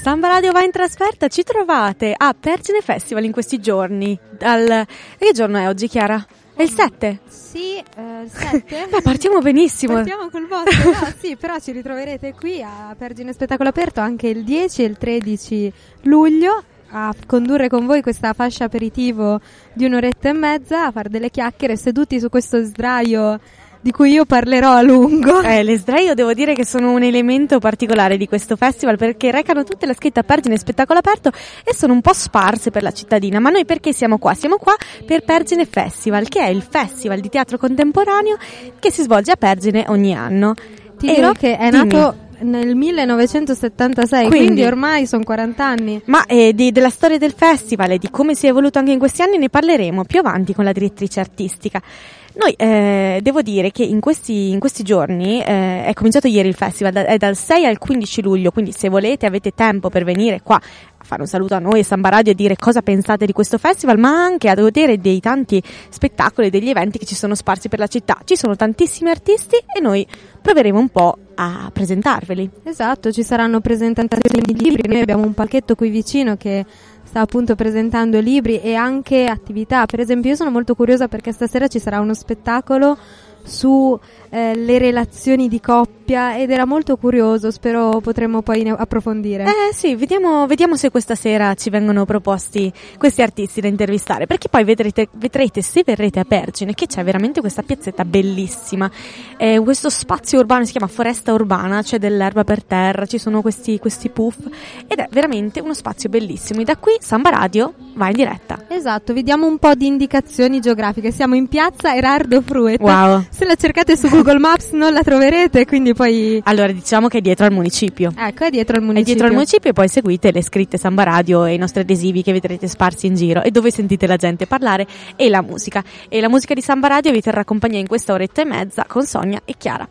Samba Radio va in trasferta, ci trovate a Pergine Festival in questi giorni. Dal... Che giorno è oggi, Chiara? È il 7? Sì, eh, il 7. Beh, partiamo benissimo. Partiamo col vostro, no, sì, però ci ritroverete qui a Pergine Spettacolo Aperto anche il 10 e il 13 luglio a condurre con voi questa fascia aperitivo di un'oretta e mezza, a fare delle chiacchiere seduti su questo sdraio di cui io parlerò a lungo. Eh, le sdraio devo dire che sono un elemento particolare di questo festival perché recano tutte la scritta Pergine Spettacolo Aperto e sono un po' sparse per la cittadina. Ma noi perché siamo qua? Siamo qua per Pergine Festival, che è il festival di teatro contemporaneo che si svolge a Pergine ogni anno. Ti e dirò che è dimmi. nato nel 1976, quindi, quindi ormai sono 40 anni. Ma eh, di, della storia del festival e di come si è evoluto anche in questi anni ne parleremo più avanti con la direttrice artistica. Noi eh, devo dire che in questi, in questi giorni eh, è cominciato ieri il festival, da, è dal 6 al 15 luglio, quindi se volete avete tempo per venire qua a fare un saluto a noi e Samba Radio e dire cosa pensate di questo festival, ma anche a godere dei tanti spettacoli e degli eventi che ci sono sparsi per la città. Ci sono tantissimi artisti e noi proveremo un po' a presentarveli. Esatto, ci saranno presentazioni di libri, noi abbiamo un palchetto qui vicino che sta appunto presentando libri e anche attività. Per esempio, io sono molto curiosa perché stasera ci sarà uno spettacolo su eh, le relazioni di coppia ed era molto curioso, spero potremo poi approfondire. Eh sì, vediamo, vediamo, se questa sera ci vengono proposti questi artisti da intervistare, perché poi vedrete, vedrete se verrete a Pergine che c'è veramente questa piazzetta bellissima, eh, questo spazio urbano si chiama foresta urbana, c'è dell'erba per terra, ci sono questi, questi puff ed è veramente uno spazio bellissimo e da qui Samba Radio va in diretta. Esatto, vi diamo un po' di indicazioni geografiche, siamo in piazza Erardo Fruet. Wow. Se la cercate su Google Maps non la troverete, quindi poi... Allora diciamo che è dietro al municipio. Ecco, è dietro al municipio. È dietro al municipio e poi seguite le scritte Samba Radio e i nostri adesivi che vedrete sparsi in giro e dove sentite la gente parlare e la musica. E la musica di Samba Radio vi terrà compagnia in questa oretta e mezza con Sonia e Chiara.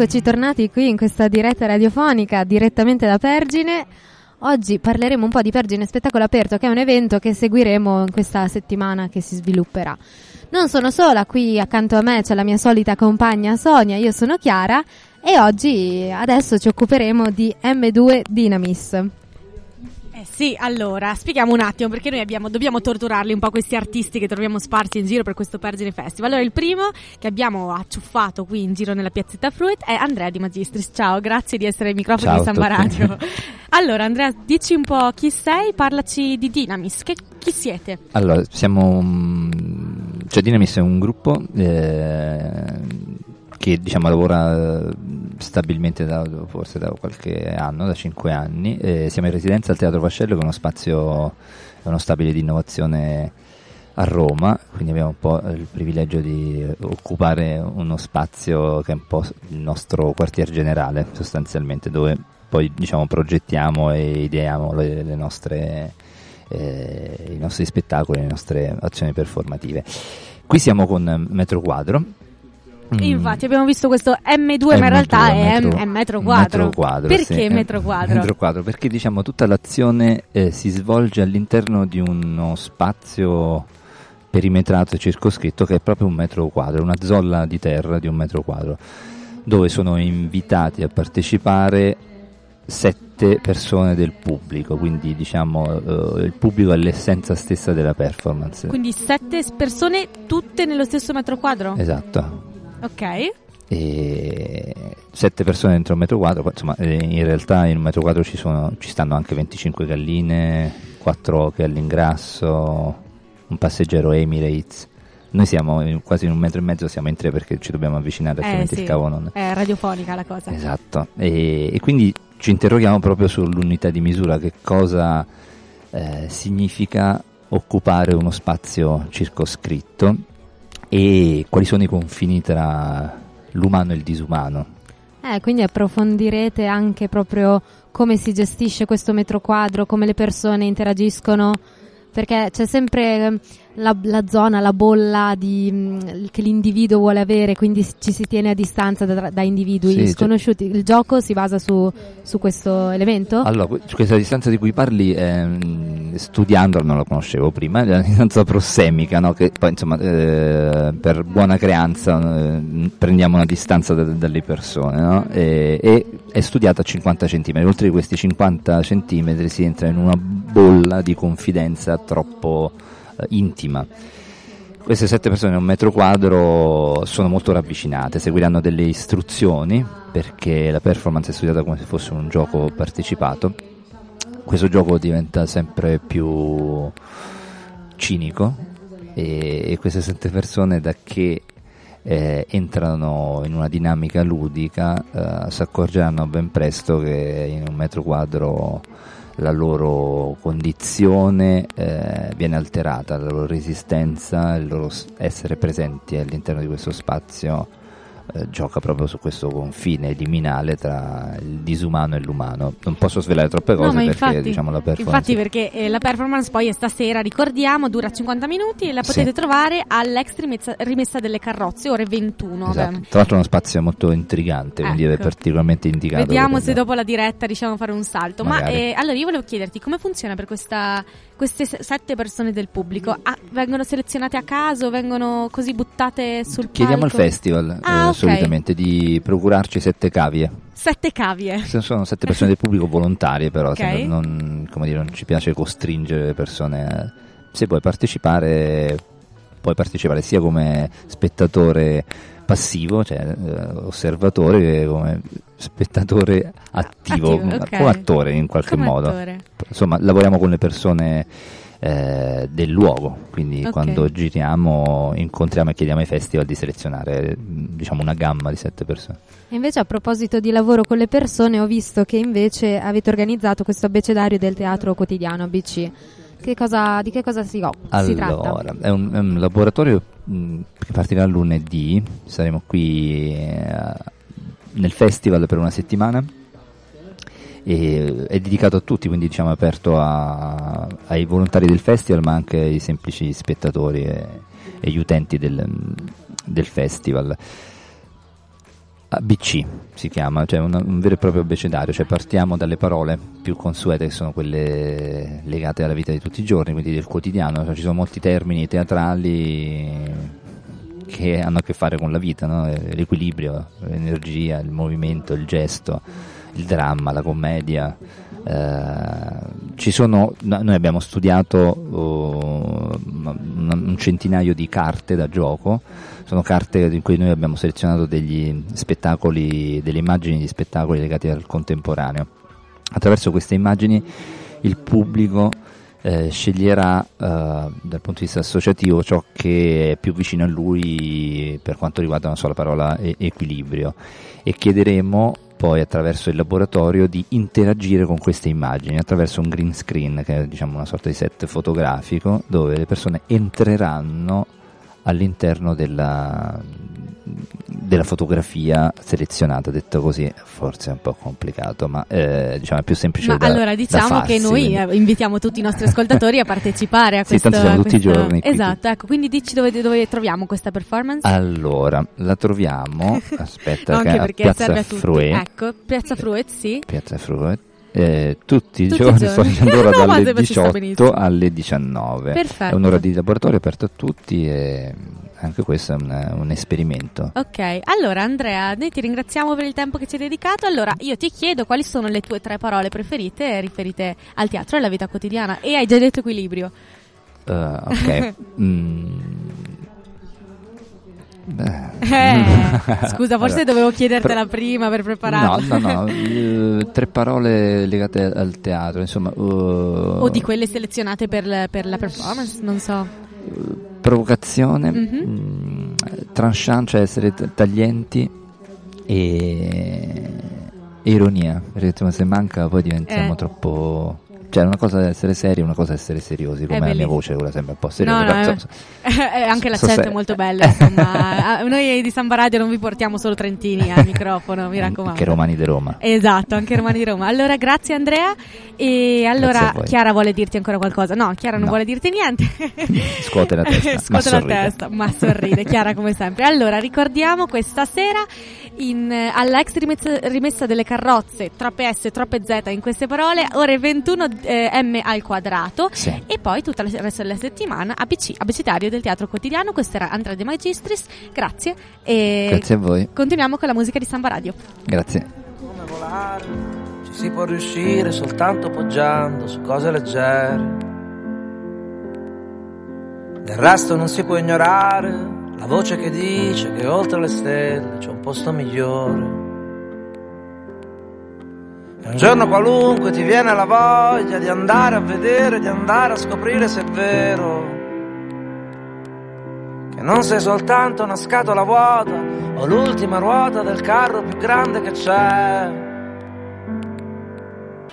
Eccoci tornati qui in questa diretta radiofonica direttamente da Pergine. Oggi parleremo un po' di Pergine Spettacolo Aperto, che è un evento che seguiremo in questa settimana che si svilupperà. Non sono sola, qui accanto a me c'è la mia solita compagna Sonia, io sono Chiara e oggi adesso ci occuperemo di M2 Dynamis. Eh sì, allora, spieghiamo un attimo perché noi abbiamo, dobbiamo torturarli un po' questi artisti che troviamo sparsi in giro per questo Pergine Festival. Allora, il primo che abbiamo acciuffato qui in giro nella piazzetta Fruit è Andrea Di Magistris. Ciao, grazie di essere ai microfoni Ciao di Samba Radio. allora, Andrea, dici un po' chi sei, parlaci di Dynamis, che, chi siete? Allora, siamo... Cioè, Dynamis è un gruppo... Eh, che diciamo, lavora eh, stabilmente da, forse da qualche anno, da cinque anni. Eh, siamo in residenza al Teatro Vascello che è uno spazio, uno stabile di innovazione a Roma, quindi abbiamo un po' il privilegio di occupare uno spazio che è un po' il nostro quartier generale sostanzialmente, dove poi diciamo, progettiamo e ideiamo le, le nostre, eh, i nostri spettacoli, le nostre azioni performative. Qui siamo con Metro Quadro, Mm. Infatti abbiamo visto questo M2, è ma in realtà è, metro, è metro quadro. metro quadro. Perché sì, metro quadro? Metro quadro? Perché diciamo tutta l'azione eh, si svolge all'interno di uno spazio perimetrato e circoscritto che è proprio un metro quadro, una zolla di terra di un metro quadro, dove sono invitati a partecipare sette persone del pubblico, quindi diciamo eh, il pubblico è l'essenza stessa della performance. Quindi sette persone tutte nello stesso metro quadro? Esatto. Ok. E sette persone dentro un metro quadro, insomma eh, in realtà in un metro quadro ci, sono, ci stanno anche 25 galline, 4 oche all'ingrasso, un passeggero Emirates. Noi siamo quasi in un metro e mezzo, siamo in tre perché ci dobbiamo avvicinare, altrimenti eh, sì. il cavo non... È radiofonica la cosa. Esatto, e, e quindi ci interroghiamo proprio sull'unità di misura, che cosa eh, significa occupare uno spazio circoscritto e quali sono i confini tra l'umano e il disumano. Eh, quindi approfondirete anche proprio come si gestisce questo metro quadro, come le persone interagiscono, perché c'è sempre la, la zona, la bolla di, mh, che l'individuo vuole avere, quindi ci si tiene a distanza da, da individui Sì, sconosciuti. Il gioco si basa su, su questo elemento? Allora, que- questa distanza di cui parli, ehm, studiandola, non la conoscevo prima, è la distanza prossemica, no? che poi insomma eh, per buona creanza eh, prendiamo una distanza da- dalle persone no? e, e è studiata a 50 cm, oltre questi 50 cm si entra in una bolla di confidenza troppo intima. Queste sette persone a un metro quadro sono molto ravvicinate, seguiranno delle istruzioni perché la performance è studiata come se fosse un gioco partecipato. Questo gioco diventa sempre più cinico e, e queste sette persone da che eh, entrano in una dinamica ludica eh, si accorgeranno ben presto che in un metro quadro la loro condizione eh, viene alterata, la loro resistenza, il loro essere presenti all'interno di questo spazio eh, gioca proprio su questo confine liminale tra il disumano e l'umano. Non posso svelare troppe cose No, ma perché infatti, diciamo la performance infatti perché eh, la performance poi è stasera, ricordiamo, dura 50 minuti e la potete Sì. trovare all'ex rimessa, rimessa delle carrozze, ore 21. Esatto. Tra l'altro è uno spazio molto intrigante, quindi è Ecco. particolarmente indicato. Vediamo se dopo la diretta riusciamo a fare un salto. Ma Magari. eh, allora io volevo chiederti come funziona per questa, queste se- sette persone del pubblico? Ah, vengono selezionate a caso? Vengono così buttate sul Chiediamo al palco? festival Ah, eh, ok. solitamente di procurarci sette cavie. Sette cavie. Sono sette persone del pubblico volontarie, però Ok. se non, come dire, non ci piace costringere le persone. a- Se vuoi partecipare, puoi partecipare sia come spettatore passivo, cioè eh, osservatore, come spettatore attivo, Attivo, ok. come attore in qualche Come modo. attore. Insomma, lavoriamo con le persone eh, del luogo, quindi Ok. quando giriamo incontriamo e chiediamo ai festival di selezionare diciamo una gamma di sette persone. E invece a proposito di lavoro con le persone ho visto che invece avete organizzato questo abbecedario del teatro quotidiano ABC. Che cosa, di che cosa si, oh, si tratta? Allora, è un, è un laboratorio mh, che partirà lunedì, saremo qui eh, nel festival per una settimana è dedicato a tutti, quindi diciamo è aperto a- ai volontari del festival ma anche ai semplici spettatori e, e gli utenti del, del festival. ABC si chiama, cioè un, un vero e proprio abbecedario, cioè partiamo dalle parole più consuete che sono quelle legate alla vita di tutti i giorni, quindi del quotidiano, cioè ci sono molti termini teatrali che hanno a che fare con la vita, no? Eh, l'equilibrio, l'energia, il movimento, il gesto, il dramma, la commedia. Eh, sono, no- noi abbiamo studiato oh, un centinaio di carte da gioco, sono carte in cui noi abbiamo selezionato degli spettacoli, delle immagini di spettacoli legati al contemporaneo. Attraverso queste immagini il pubblico eh, sceglierà eh, dal punto di vista associativo ciò che è più vicino a lui per quanto riguarda una sola parola e- equilibrio e chiederemo poi attraverso il laboratorio di interagire con queste immagini attraverso un green screen che è diciamo una sorta di set fotografico dove le persone entreranno all'interno della, della fotografia selezionata, detto così forse è un po' complicato, ma eh, diciamo è più semplice Ma da allora da diciamo che farsi, noi quindi. eh, invitiamo tutti i nostri ascoltatori a partecipare a Sì, questo. tanto siamo a tutti i questa- giorni. Esatto, ecco, quindi dici dove, dove troviamo questa performance? Allora, la troviamo, aspetta, No, che anche perché Piazza serve a tutti. Fruet, Ecco, Piazza Fruet, sì. Piazza Fruet, eh, tutti i Tutti i giorni, giorni. sto dicendo ora No, dalle se- ci sta 18 benissimo. alle 19. Perfetto. È un'ora di laboratorio aperto a tutti e anche questo è un, un esperimento. Ok, allora Andrea, noi ti ringraziamo per il tempo che ci hai dedicato. Allora, io ti chiedo quali sono le tue tre parole preferite riferite al teatro e alla vita quotidiana. E hai già detto equilibrio. Eh, ok. Mm. Beh. Eh, scusa, forse Allora, dovevo chiedertela pro- prima per No, prepararla. no, no, eh, tre parole legate al teatro, insomma. eh, O di quelle selezionate per, la- per la performance, non so. provocazione, Mhm. mm, tranchant, cioè essere t- taglienti e, ironia, perché se manca poi diventiamo Eh. troppo Cioè, una cosa è essere seri, una cosa è essere seriosi, come la mia voce, quella sembra un po' seriosa. No, no, eh, insomma, eh, anche so l'accento se- è molto bello, insomma. Ah, Noi di Samba Radio non vi portiamo solo trentini al microfono, mi raccomando. Anche romani di Roma. Esatto, anche Romani di Roma. Allora, grazie Andrea. E allora. Chiara vuole dirti ancora qualcosa? No, Chiara non No. vuole dirti niente. Scuote la testa, ma Scuote la sorride. testa, ma sorride, Chiara come sempre. Allora, ricordiamo questa sera in, alla ex rimessa, rimessa delle carrozze, troppe S, troppe Z in queste parole, ore 21 eh, M al quadrato. Sì. E poi tutta la- il resto della settimana ABC, abecitario del teatro quotidiano. Questo era Andrea De Magistris. Grazie. E Grazie a voi. continuiamo con la musica di Samba Radio. Grazie. come volare, ci si può riuscire soltanto poggiando su cose leggere. Del resto non si può ignorare la voce che dice che oltre le stelle c'è un posto migliore. Un giorno qualunque ti viene la voglia di andare a vedere, di andare a scoprire se è vero. Che non sei soltanto una scatola vuota o l'ultima ruota del carro più grande che c'è.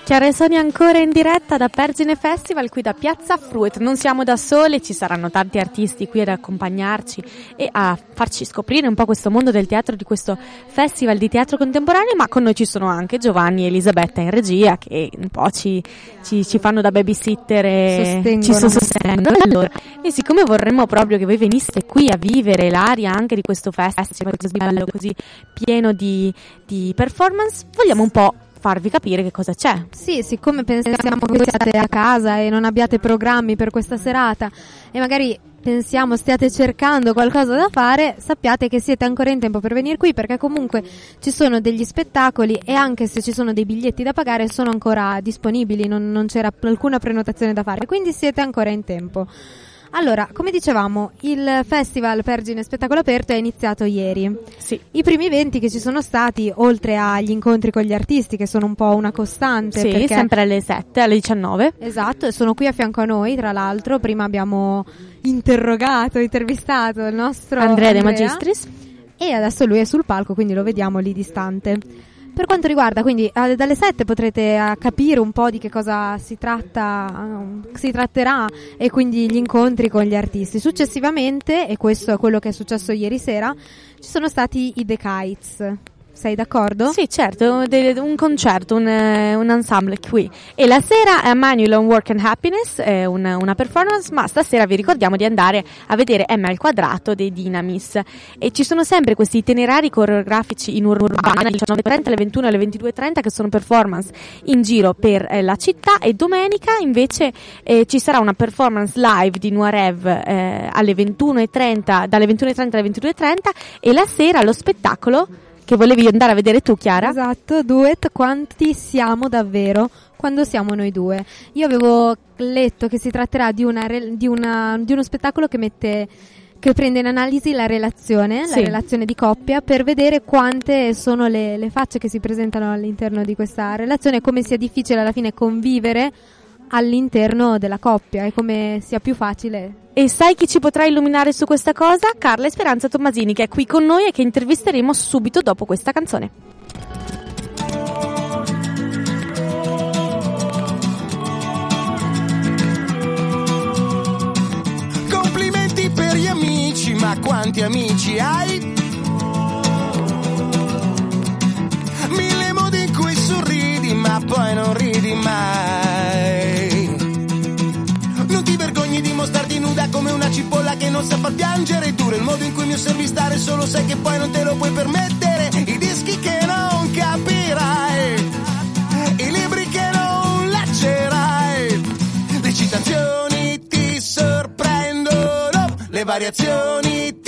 Chiara e Sonia ancora in diretta da Pergine Festival qui da Piazza Fruit. Non siamo da sole, ci saranno tanti artisti qui ad accompagnarci e a farci scoprire un po' questo mondo del teatro, di questo festival di teatro contemporaneo, ma con noi ci sono anche Giovanni e Elisabetta in regia che un po' ci, ci- ci fanno da babysitter e Sostengono. ci sostengono. Allora, e siccome vorremmo proprio che voi veniste qui a vivere l'aria anche di questo festival così bello, così pieno di, di performance, vogliamo un po' farvi capire che cosa c'è. Sì, siccome pensiamo che voi siate a casa e non abbiate programmi per questa serata e magari pensiamo stiate cercando qualcosa da fare, sappiate che siete ancora in tempo per venire qui perché comunque ci sono degli spettacoli e anche se ci sono dei biglietti da pagare sono ancora disponibili, non, non c'era alcuna prenotazione da fare, quindi siete ancora in tempo. Allora, come dicevamo, il Festival Pergine Spettacolo Aperto è iniziato ieri. Sì. I primi eventi che ci sono stati, oltre agli incontri con gli artisti, che sono un po' una costante, Sì, sempre alle 7, alle 19. Esatto, e sono qui a fianco a noi, tra l'altro. Prima abbiamo interrogato, intervistato il nostro Andrea De Magistris. e adesso lui è sul palco, quindi lo vediamo lì distante. Per quanto riguarda, quindi dalle 7 potrete eh, capire un po' di che cosa si tratta, eh, si tratterà e quindi gli incontri con gli artisti. Successivamente, e questo è quello che è successo ieri sera, ci sono stati i The Kites. Sei d'accordo? Sì, certo, un concerto, un, eh, un ensemble qui. E la sera è Manual on Work and Happiness, è una, una performance, ma stasera vi ricordiamo di andare a vedere M al quadrato dei Dynamis. E ci sono sempre questi itinerari coreografici in ur- urbana, alle 19.30, alle 21, alle 22.30, che sono performance in giro per eh, la città. E domenica invece eh, ci sarà una performance live di Nuarev eh, alle 21.30, dalle 21.30 alle 22.30 e la sera lo spettacolo che volevi andare a vedere tu, Chiara? Esatto, duet, quanti siamo davvero quando siamo noi due. Io avevo letto che si tratterà di, una di, una- di uno spettacolo che mette che prende in analisi la relazione, Sì. la relazione di coppia, per vedere quante sono le, le facce che si presentano all'interno di questa relazione e come sia difficile alla fine convivere all'interno della coppia e come sia più facile E sai chi ci potrà illuminare su questa cosa? Carla Speranza Tommasini, che è qui con noi e che intervisteremo subito dopo questa canzone. Complimenti per gli amici, ma quanti amici hai? Mille modi in cui sorridi, ma poi non ridi mai. Come una cipolla che non sa far piangere. Duro il modo in cui mi osservi stare, solo sai che poi non te lo puoi permettere. I dischi che non capirai, i libri che non leggerai. Le citazioni ti sorprendono, le variazioni ti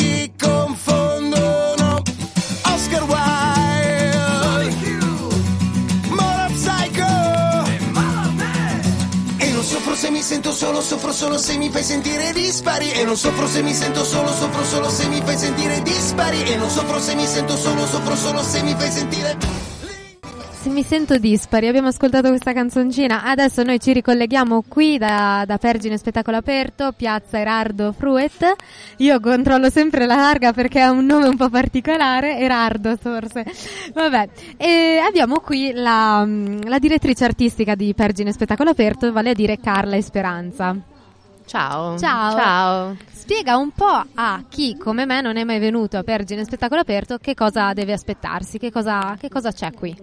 sento solo, soffro solo se mi fai sentire dispari. E non soffro se mi sento solo, soffro solo se mi fai sentire dispari. E non soffro se mi sento solo, soffro solo se mi fai sentire. Mi sento dispari, abbiamo ascoltato questa canzoncina, adesso noi ci ricolleghiamo qui da, da Pergine Spettacolo Aperto, Piazza Erardo Fruet, io controllo sempre la larga perché ha un nome un po' particolare, Erardo forse, vabbè, e abbiamo qui la, la direttrice artistica di Pergine Spettacolo Aperto, vale a dire Carla Esperanza. Ciao. Ciao. Ciao. Spiega un po' a chi come me non è mai venuto a Pergine Spettacolo Aperto che cosa deve aspettarsi, che cosa, che cosa c'è qui.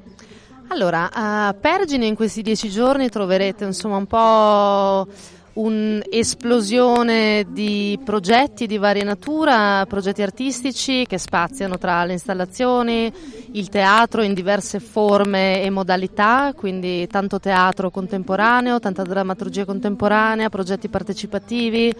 Allora, a Pergine in questi dieci giorni troverete insomma un po' un'esplosione di progetti di varia natura, progetti artistici che spaziano tra le installazioni, il teatro in diverse forme e modalità, quindi tanto teatro contemporaneo, tanta drammaturgia contemporanea, progetti partecipativi.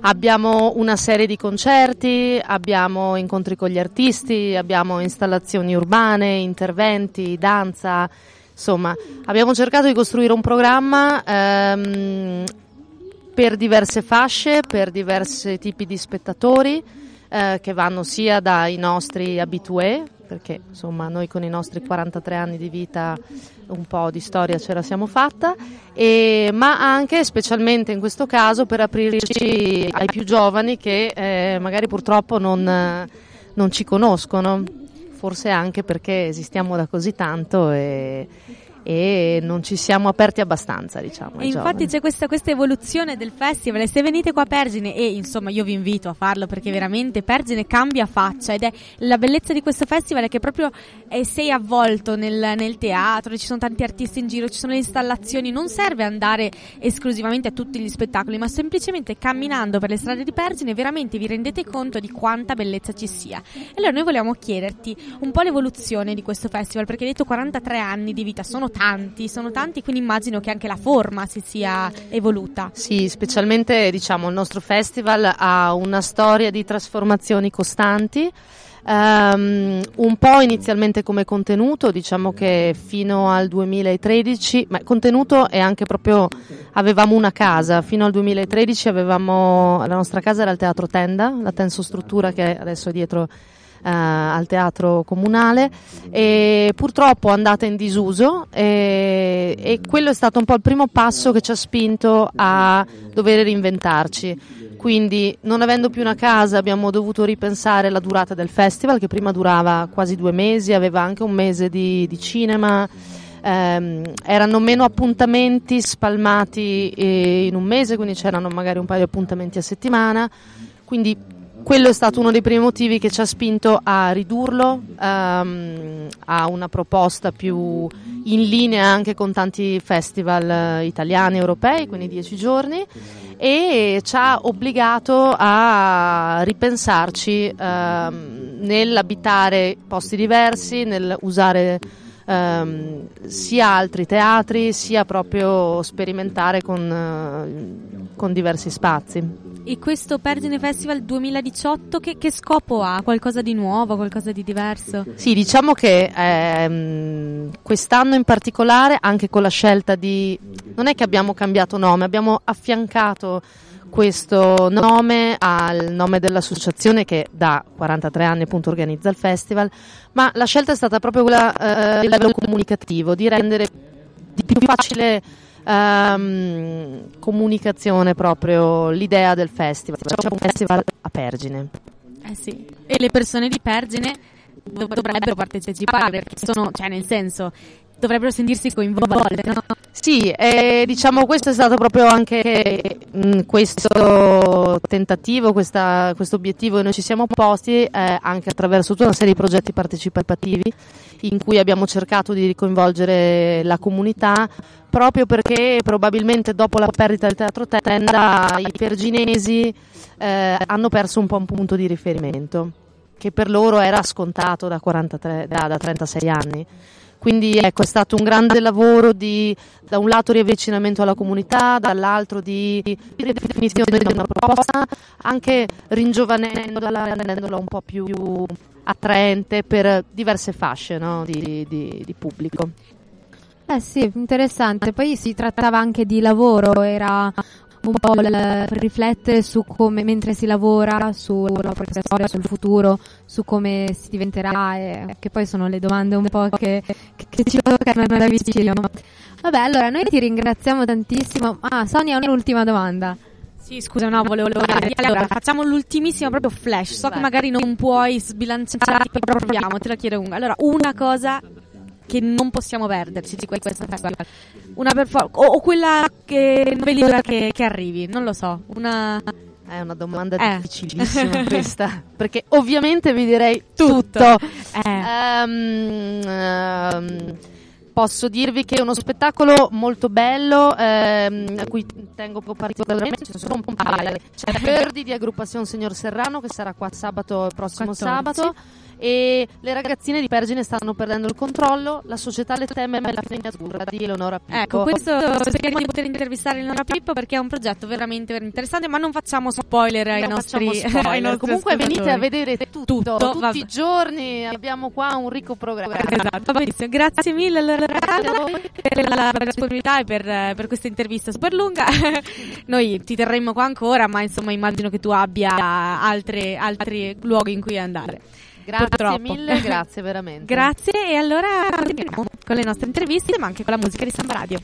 Abbiamo una serie di concerti, abbiamo incontri con gli artisti, abbiamo installazioni urbane, interventi, danza, insomma abbiamo cercato di costruire un programma ehm, per diverse fasce, per diversi tipi di spettatori eh, che vanno sia dai nostri abitué, perché insomma noi con i nostri 43 anni di vita un po' di storia ce la siamo fatta, e, ma anche specialmente in questo caso per aprirci ai più giovani che eh, magari purtroppo non, non ci conoscono, forse anche perché esistiamo da così tanto e, e non ci siamo aperti abbastanza, diciamo. E infatti giovani. c'è questa, questa evoluzione del festival e se venite qua a Pergine e insomma io vi invito a farlo perché veramente Pergine cambia faccia ed è la bellezza di questo festival è che proprio eh, sei avvolto nel, nel teatro, ci sono tanti artisti in giro, ci sono le installazioni, non serve andare esclusivamente a tutti gli spettacoli ma semplicemente camminando per le strade di Pergine veramente vi rendete conto di quanta bellezza ci sia. E allora noi vogliamo chiederti un po' l'evoluzione di questo festival perché hai detto 43 anni di vita, sono tanti, sono tanti, quindi immagino che anche la forma si sia evoluta. Sì, specialmente diciamo il nostro festival ha una storia di trasformazioni costanti. ehm, un po' inizialmente come contenuto, diciamo che fino al 2013, ma contenuto e anche proprio avevamo una casa, fino al 2013 avevamo la nostra casa era il Teatro Tenda, la Tenso Struttura che adesso è dietro eh, al teatro comunale e purtroppo è andata in disuso e, e quello è stato un po' il primo passo che ci ha spinto a dover reinventarci. Quindi, non avendo più una casa, abbiamo dovuto ripensare la durata del festival, che prima durava quasi due mesi, aveva anche un mese di, di cinema. ehm, erano meno appuntamenti spalmati eh, in un mese, quindi c'erano magari un paio di appuntamenti a settimana. Quindi quello è stato uno dei primi motivi che ci ha spinto a ridurlo ehm, a una proposta più in linea anche con tanti festival eh, italiani e europei, quindi dieci giorni, e ci ha obbligato a ripensarci ehm, nell'abitare posti diversi, nel usare ehm, sia altri teatri, sia proprio sperimentare con, eh, con diversi spazi. E questo Pergine Festival 2018 che, che scopo ha? Qualcosa di nuovo, qualcosa di diverso? Sì, diciamo che ehm, quest'anno in particolare, anche con la scelta di... non è che abbiamo cambiato nome, abbiamo affiancato questo nome al nome dell'associazione che da 43 anni appunto organizza il festival, ma la scelta è stata proprio quella eh, a livello comunicativo, di rendere di più facile ehm, comunicazione proprio l'idea del festival. Facciamo un festival a Pergine. Eh sì. E le persone di Pergine dov- dovrebbero partecipare perché sono, cioè nel senso, dovrebbero sentirsi coinvolte, no? Sì, eh, diciamo questo è stato proprio anche mh, questo tentativo, questo obiettivo che noi ci siamo posti eh, anche attraverso tutta una serie di progetti partecipativi in cui abbiamo cercato di coinvolgere la comunità proprio perché probabilmente dopo la perdita del teatro tenda i perginesi eh, hanno perso un po' un punto di riferimento che per loro era scontato da, 43, da, da 36 anni. Quindi ecco, è stato un grande lavoro di da un lato riavvicinamento alla comunità, dall'altro di ridefinizione di una proposta, anche ringiovanendola, rendendola un po' più attraente per diverse fasce no, di, di, di pubblico. Eh sì, interessante. Poi si trattava anche di lavoro, era un po' l- riflette su come, mentre si lavora, sulla propria storia, sul futuro, su come si diventerà, e, che poi sono le domande un po' che, che ci toccano da vicino. Vabbè, allora noi ti ringraziamo tantissimo. Ah, Sonia, un'ultima domanda. Sì, scusa, no, volevo dire. Allora, facciamo l'ultimissimo proprio flash. So che magari non puoi sbilanciare, però proviamo, te la chiedo una. Allora, una cosa che non possiamo perderci di questa festival. Una performance, o, o, quella che non vedi l'ora che, che, arrivi, non lo so. Una. È una domanda eh. difficilissima questa, perché ovviamente vi direi tutto. tutto. Eh. Um, um, posso dirvi che è uno spettacolo molto bello ehm, a cui tengo particolarmente ci sono un paio c'è Verdi di Agrupazione Signor Serrano che sarà qua sabato prossimo 14. sabato e le ragazzine di Pergine stanno perdendo il controllo, la società le teme è la fine azzurra di Eleonora Pippo. Ecco, questo speriamo di poter intervistare Eleonora Pippo perché è un progetto veramente interessante, ma non facciamo spoiler ai, nostri, spoiler. ai nostri Comunque venite a vedere tutto, tutto tutti vabbè. i giorni, abbiamo qua un ricco programma. Esatto, benissimo. Grazie mille allora, per la, per la disponibilità e per, per questa intervista super lunga. Noi ti terremo qua ancora, ma insomma immagino che tu abbia altre, altri luoghi in cui andare. Grazie Purtroppo. mille, grazie veramente. grazie e allora continuiamo con le nostre interviste ma anche con la musica di Samba Radio.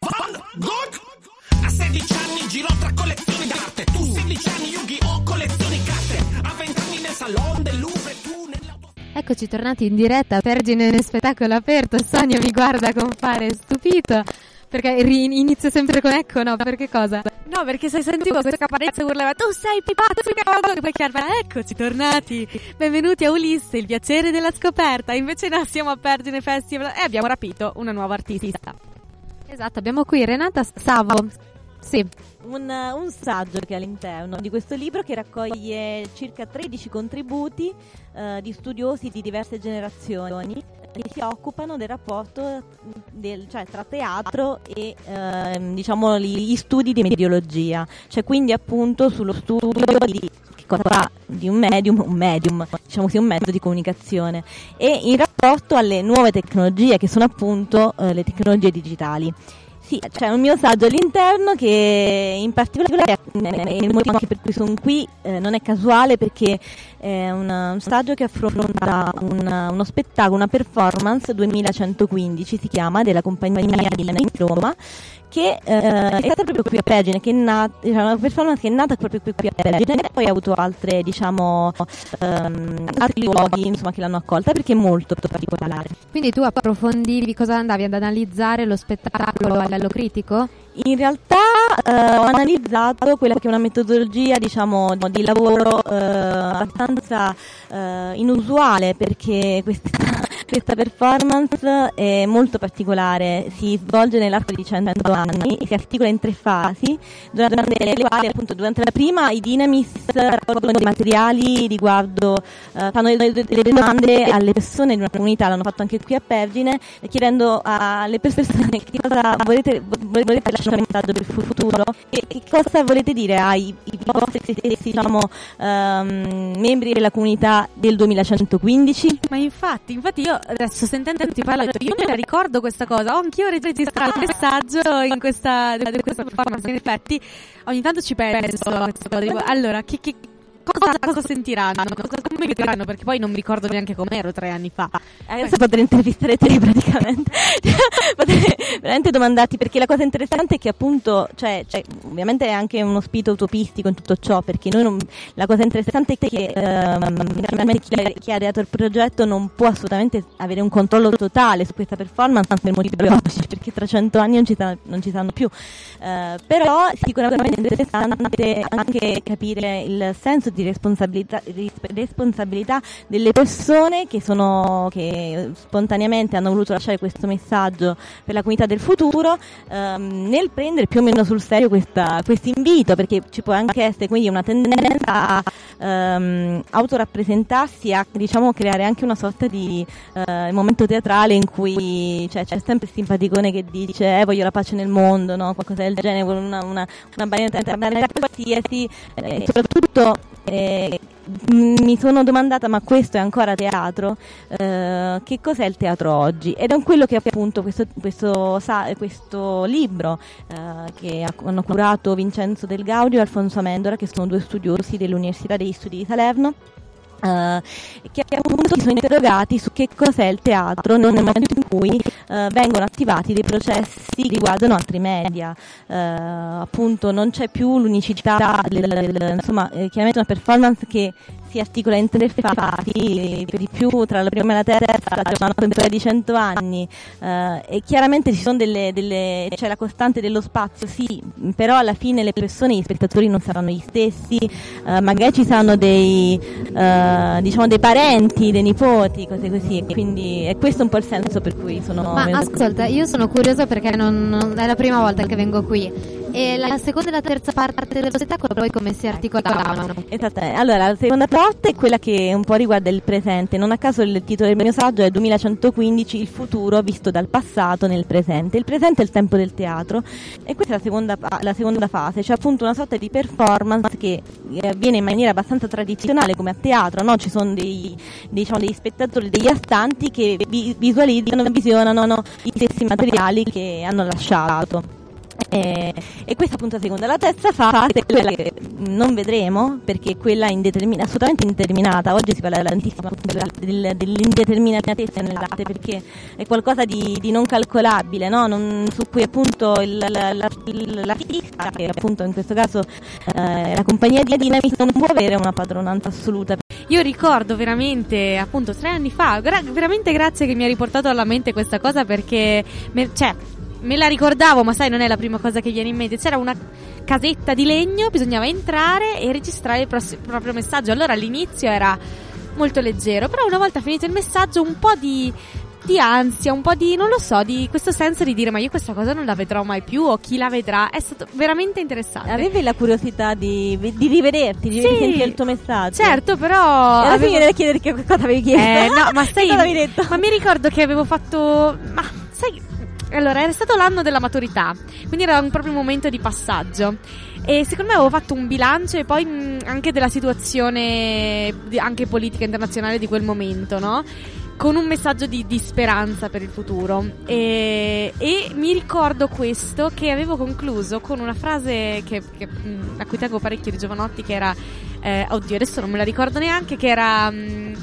Van Gogh a 16 anni girò tra collezioni d'arte tu 16 anni Yu-Gi-Oh Eccoci tornati in diretta, Pergine nel spettacolo aperto, Sonia mi guarda con fare stupito. Perché inizio sempre con ecco, no? Perché cosa? No, perché se sentivo questa caparezza urlava tu sei pazzo, e poi chiarva, eccoci tornati, benvenuti a Ulisse, il piacere della scoperta. Invece no, siamo a Pergine Festival e abbiamo rapito una nuova artista. Esatto, abbiamo qui Renata Savo. Sì, un, un, saggio che è all'interno di questo libro che raccoglie circa 13 contributi eh, di studiosi di diverse generazioni che si occupano del rapporto del, cioè, tra teatro e eh, diciamo, gli studi di mediologia, cioè quindi appunto sullo studio di cosa fa di un medium, un medium, diciamo sia un mezzo di comunicazione e in rapporto alle nuove tecnologie che sono appunto eh, le tecnologie digitali. Sì, c'è un mio saggio all'interno che in particolare il motivo per cui sono qui, eh, non è casuale perché è un saggio che affronta una, uno spettacolo, una performance 2115 si chiama, della compagnia di Roma che eh, è stata proprio qui a Pergine, che è nata, diciamo, una performance che è nata proprio qui, a Pergine e poi ha avuto altre, diciamo, um, altri luoghi insomma, che l'hanno accolta perché è molto particolare. Quindi tu approfondivi cosa andavi ad analizzare lo spettacolo a livello critico? In realtà eh, ho analizzato quella che è una metodologia diciamo, di lavoro eh, abbastanza eh, inusuale perché questa, questa, performance è molto particolare, si svolge nell'arco di 100 anni e si articola in tre fasi, durante le quali appunto durante la prima i Dynamis raccolgono dei materiali riguardo, eh, fanno delle, domande alle persone di una comunità, l'hanno fatto anche qui a Pergine, chiedendo alle persone che cosa volete, volete lasciare un messaggio per il futuro e che cosa volete dire ai, vostri stessi diciamo, um, membri della comunità del 2115? Ma infatti, infatti io adesso sentendo ti parlo, io me la ricordo questa cosa, ho anch'io registrato il messaggio in questa, in questa performance, in effetti ogni tanto ci penso allora, che, che cosa, cosa sentiranno, cosa, come mi diranno, perché poi non mi ricordo neanche com'ero tre anni fa. Adesso potrei intervistare te praticamente, potrei veramente domandarti, perché la cosa interessante è che appunto, cioè, cioè, ovviamente è anche uno spirito utopistico in tutto ciò, perché non, la cosa interessante è che ehm, chi, chi ha ideato il progetto non può assolutamente avere un controllo totale su questa performance per motivi biologici, perché tra cento anni non ci, non ci saranno più. Uh, però sicuramente è interessante anche capire il senso di responsabilità, responsabilità delle persone che, sono, che spontaneamente hanno voluto lasciare questo messaggio per la comunità del futuro ehm, nel prendere più o meno sul serio questo invito perché ci può anche essere quindi una tendenza a ehm, autorappresentarsi e a diciamo, creare anche una sorta di eh, momento teatrale in cui cioè, c'è sempre il simpaticone che dice eh, voglio la pace nel mondo, no? qualcosa del genere, una, una, una banalità qualsiasi, eh, soprattutto eh, mi sono domandata, ma questo è ancora teatro? Eh, che cos'è il teatro oggi? Ed è quello che appunto questo, questo, questo libro eh, che hanno curato Vincenzo Del Gaudio e Alfonso Amendora, che sono due studiosi dell'Università degli Studi di Salerno. Uh, che appunto si sono interrogati su che cos'è il teatro nel momento in cui uh, vengono attivati dei processi che riguardano altri media. Uh, appunto non c'è più l'unicità, del, del, insomma, eh, chiaramente una performance che si articola in tre fasi, per di più tra la prima e la terza c'è una temporale di 100 anni e chiaramente ci sono delle, delle, c'è la costante dello spazio, sì, però alla fine le persone, gli spettatori non saranno gli stessi, magari ci saranno dei diciamo dei parenti, dei nipoti, cose così. Quindi è questo un po' il senso per cui sono. Ma ascolta, io sono curiosa perché non, non è la prima volta che vengo qui. E la seconda e la terza parte dello spettacolo poi come si articolavano? Esattamente. Allora, la seconda parte è quella che un po' riguarda il presente. Non a caso il titolo del mio saggio è 2115, il futuro visto dal passato nel presente. Il presente è il tempo del teatro e questa è la seconda, la seconda fase, cioè appunto una sorta di performance che avviene in maniera abbastanza tradizionale come a teatro, no? Ci sono dei, diciamo, degli spettatori, degli astanti che vi, visualizzano, visionano i stessi materiali che hanno lasciato. E, e, questa appunto seconda. La terza fase è quella che non vedremo perché è quella indetermin- assolutamente indeterminata. Oggi si parla tantissimo del, dell'indeterminatezza nell'arte perché è qualcosa di, di non calcolabile, no? non, su cui appunto il, la, la, l'artista, che appunto in questo caso eh, la compagnia di Dinamis, non può avere una padronanza assoluta. Io ricordo veramente, appunto, tre anni fa, gra- veramente grazie che mi ha riportato alla mente questa cosa perché, me, cioè, me la ricordavo, ma sai, non è la prima cosa che viene in mente. C'era una casetta di legno, bisognava entrare e registrare il pross- proprio messaggio. Allora all'inizio era molto leggero, però una volta finito il messaggio un po' di, di ansia, un po' di, non lo so, di questo senso di dire ma io questa cosa non la vedrò mai più o chi la vedrà. È stato veramente interessante. Avevi la curiosità di, di rivederti, di Sì. risentire il tuo messaggio? Certo, però... E alla avevo- fine chiedere che cosa avevi chiesto. Eh, no, ma sai, Che cosa avevi detto? ma mi ricordo che avevo fatto, ma sai, allora era stato l'anno della maturità, quindi era un proprio momento di passaggio. E secondo me avevo fatto un bilancio e poi mh, anche della situazione anche politica internazionale di quel momento, no? Con un messaggio di, di speranza per il futuro. E, e mi ricordo questo che avevo concluso con una frase che, che, a cui tengo parecchio di Giovanotti, che era, eh, oddio, adesso non me la ricordo neanche, che era. mh,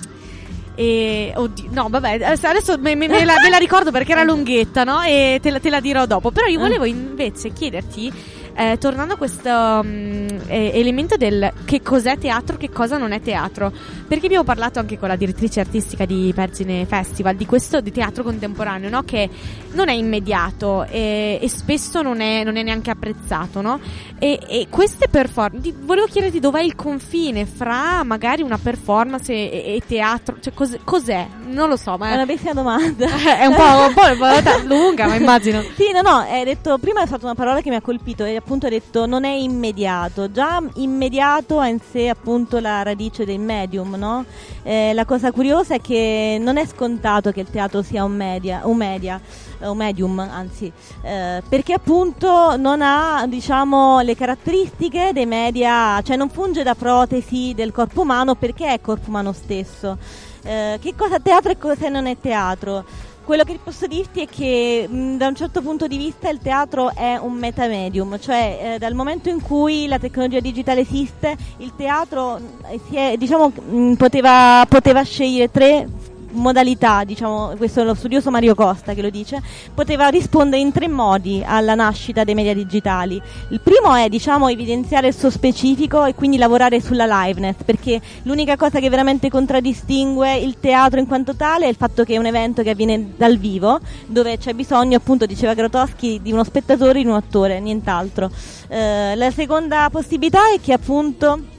e, oddio, no, vabbè, adesso me, me- me la, me la ricordo perché era lunghetta, no? E te la, te la dirò dopo. Però io volevo invece chiederti, eh, tornando a questo mm, eh, elemento del che cos'è teatro, che cosa non è teatro, perché abbiamo parlato anche con la direttrice artistica di Vergine Festival di questo di teatro contemporaneo, no? Che non è immediato e, e spesso non è, non è neanche apprezzato, no? E, e queste performance, volevo chiederti dov'è il confine fra magari una performance e, e teatro, cioè cos- cos'è? Non lo so, ma È una bellissima domanda. è un po', un po', un po' lunga, ma immagino. Sì, no, no, hai detto, prima hai fatto una parola che mi ha colpito e appunto hai detto non è immediato. Già immediato ha in sé appunto la radice del medium, no? Eh, la cosa curiosa è che non è scontato che il teatro sia un media, un media, eh, un medium, anzi, eh, perché appunto non ha, diciamo, le caratteristiche dei media, cioè non funge da protesi del corpo umano perché è corpo umano stesso. Eh, che cosa teatro e cosa non è teatro? Quello che posso dirti è che mh, da un certo punto di vista il teatro è un metamedium, cioè eh, dal momento in cui la tecnologia digitale esiste, il teatro si è, diciamo, mh, poteva, poteva scegliere tre modalità, diciamo, questo è lo studioso Mario Costa che lo dice, poteva rispondere in tre modi alla nascita dei media digitali. Il primo è, diciamo, evidenziare il suo specifico e quindi lavorare sulla liveness, perché l'unica cosa che veramente contraddistingue il teatro in quanto tale è il fatto che è un evento che avviene dal vivo, dove c'è bisogno, appunto, diceva Grotowski, di uno spettatore di un attore, nient'altro. Eh, la seconda possibilità è che appunto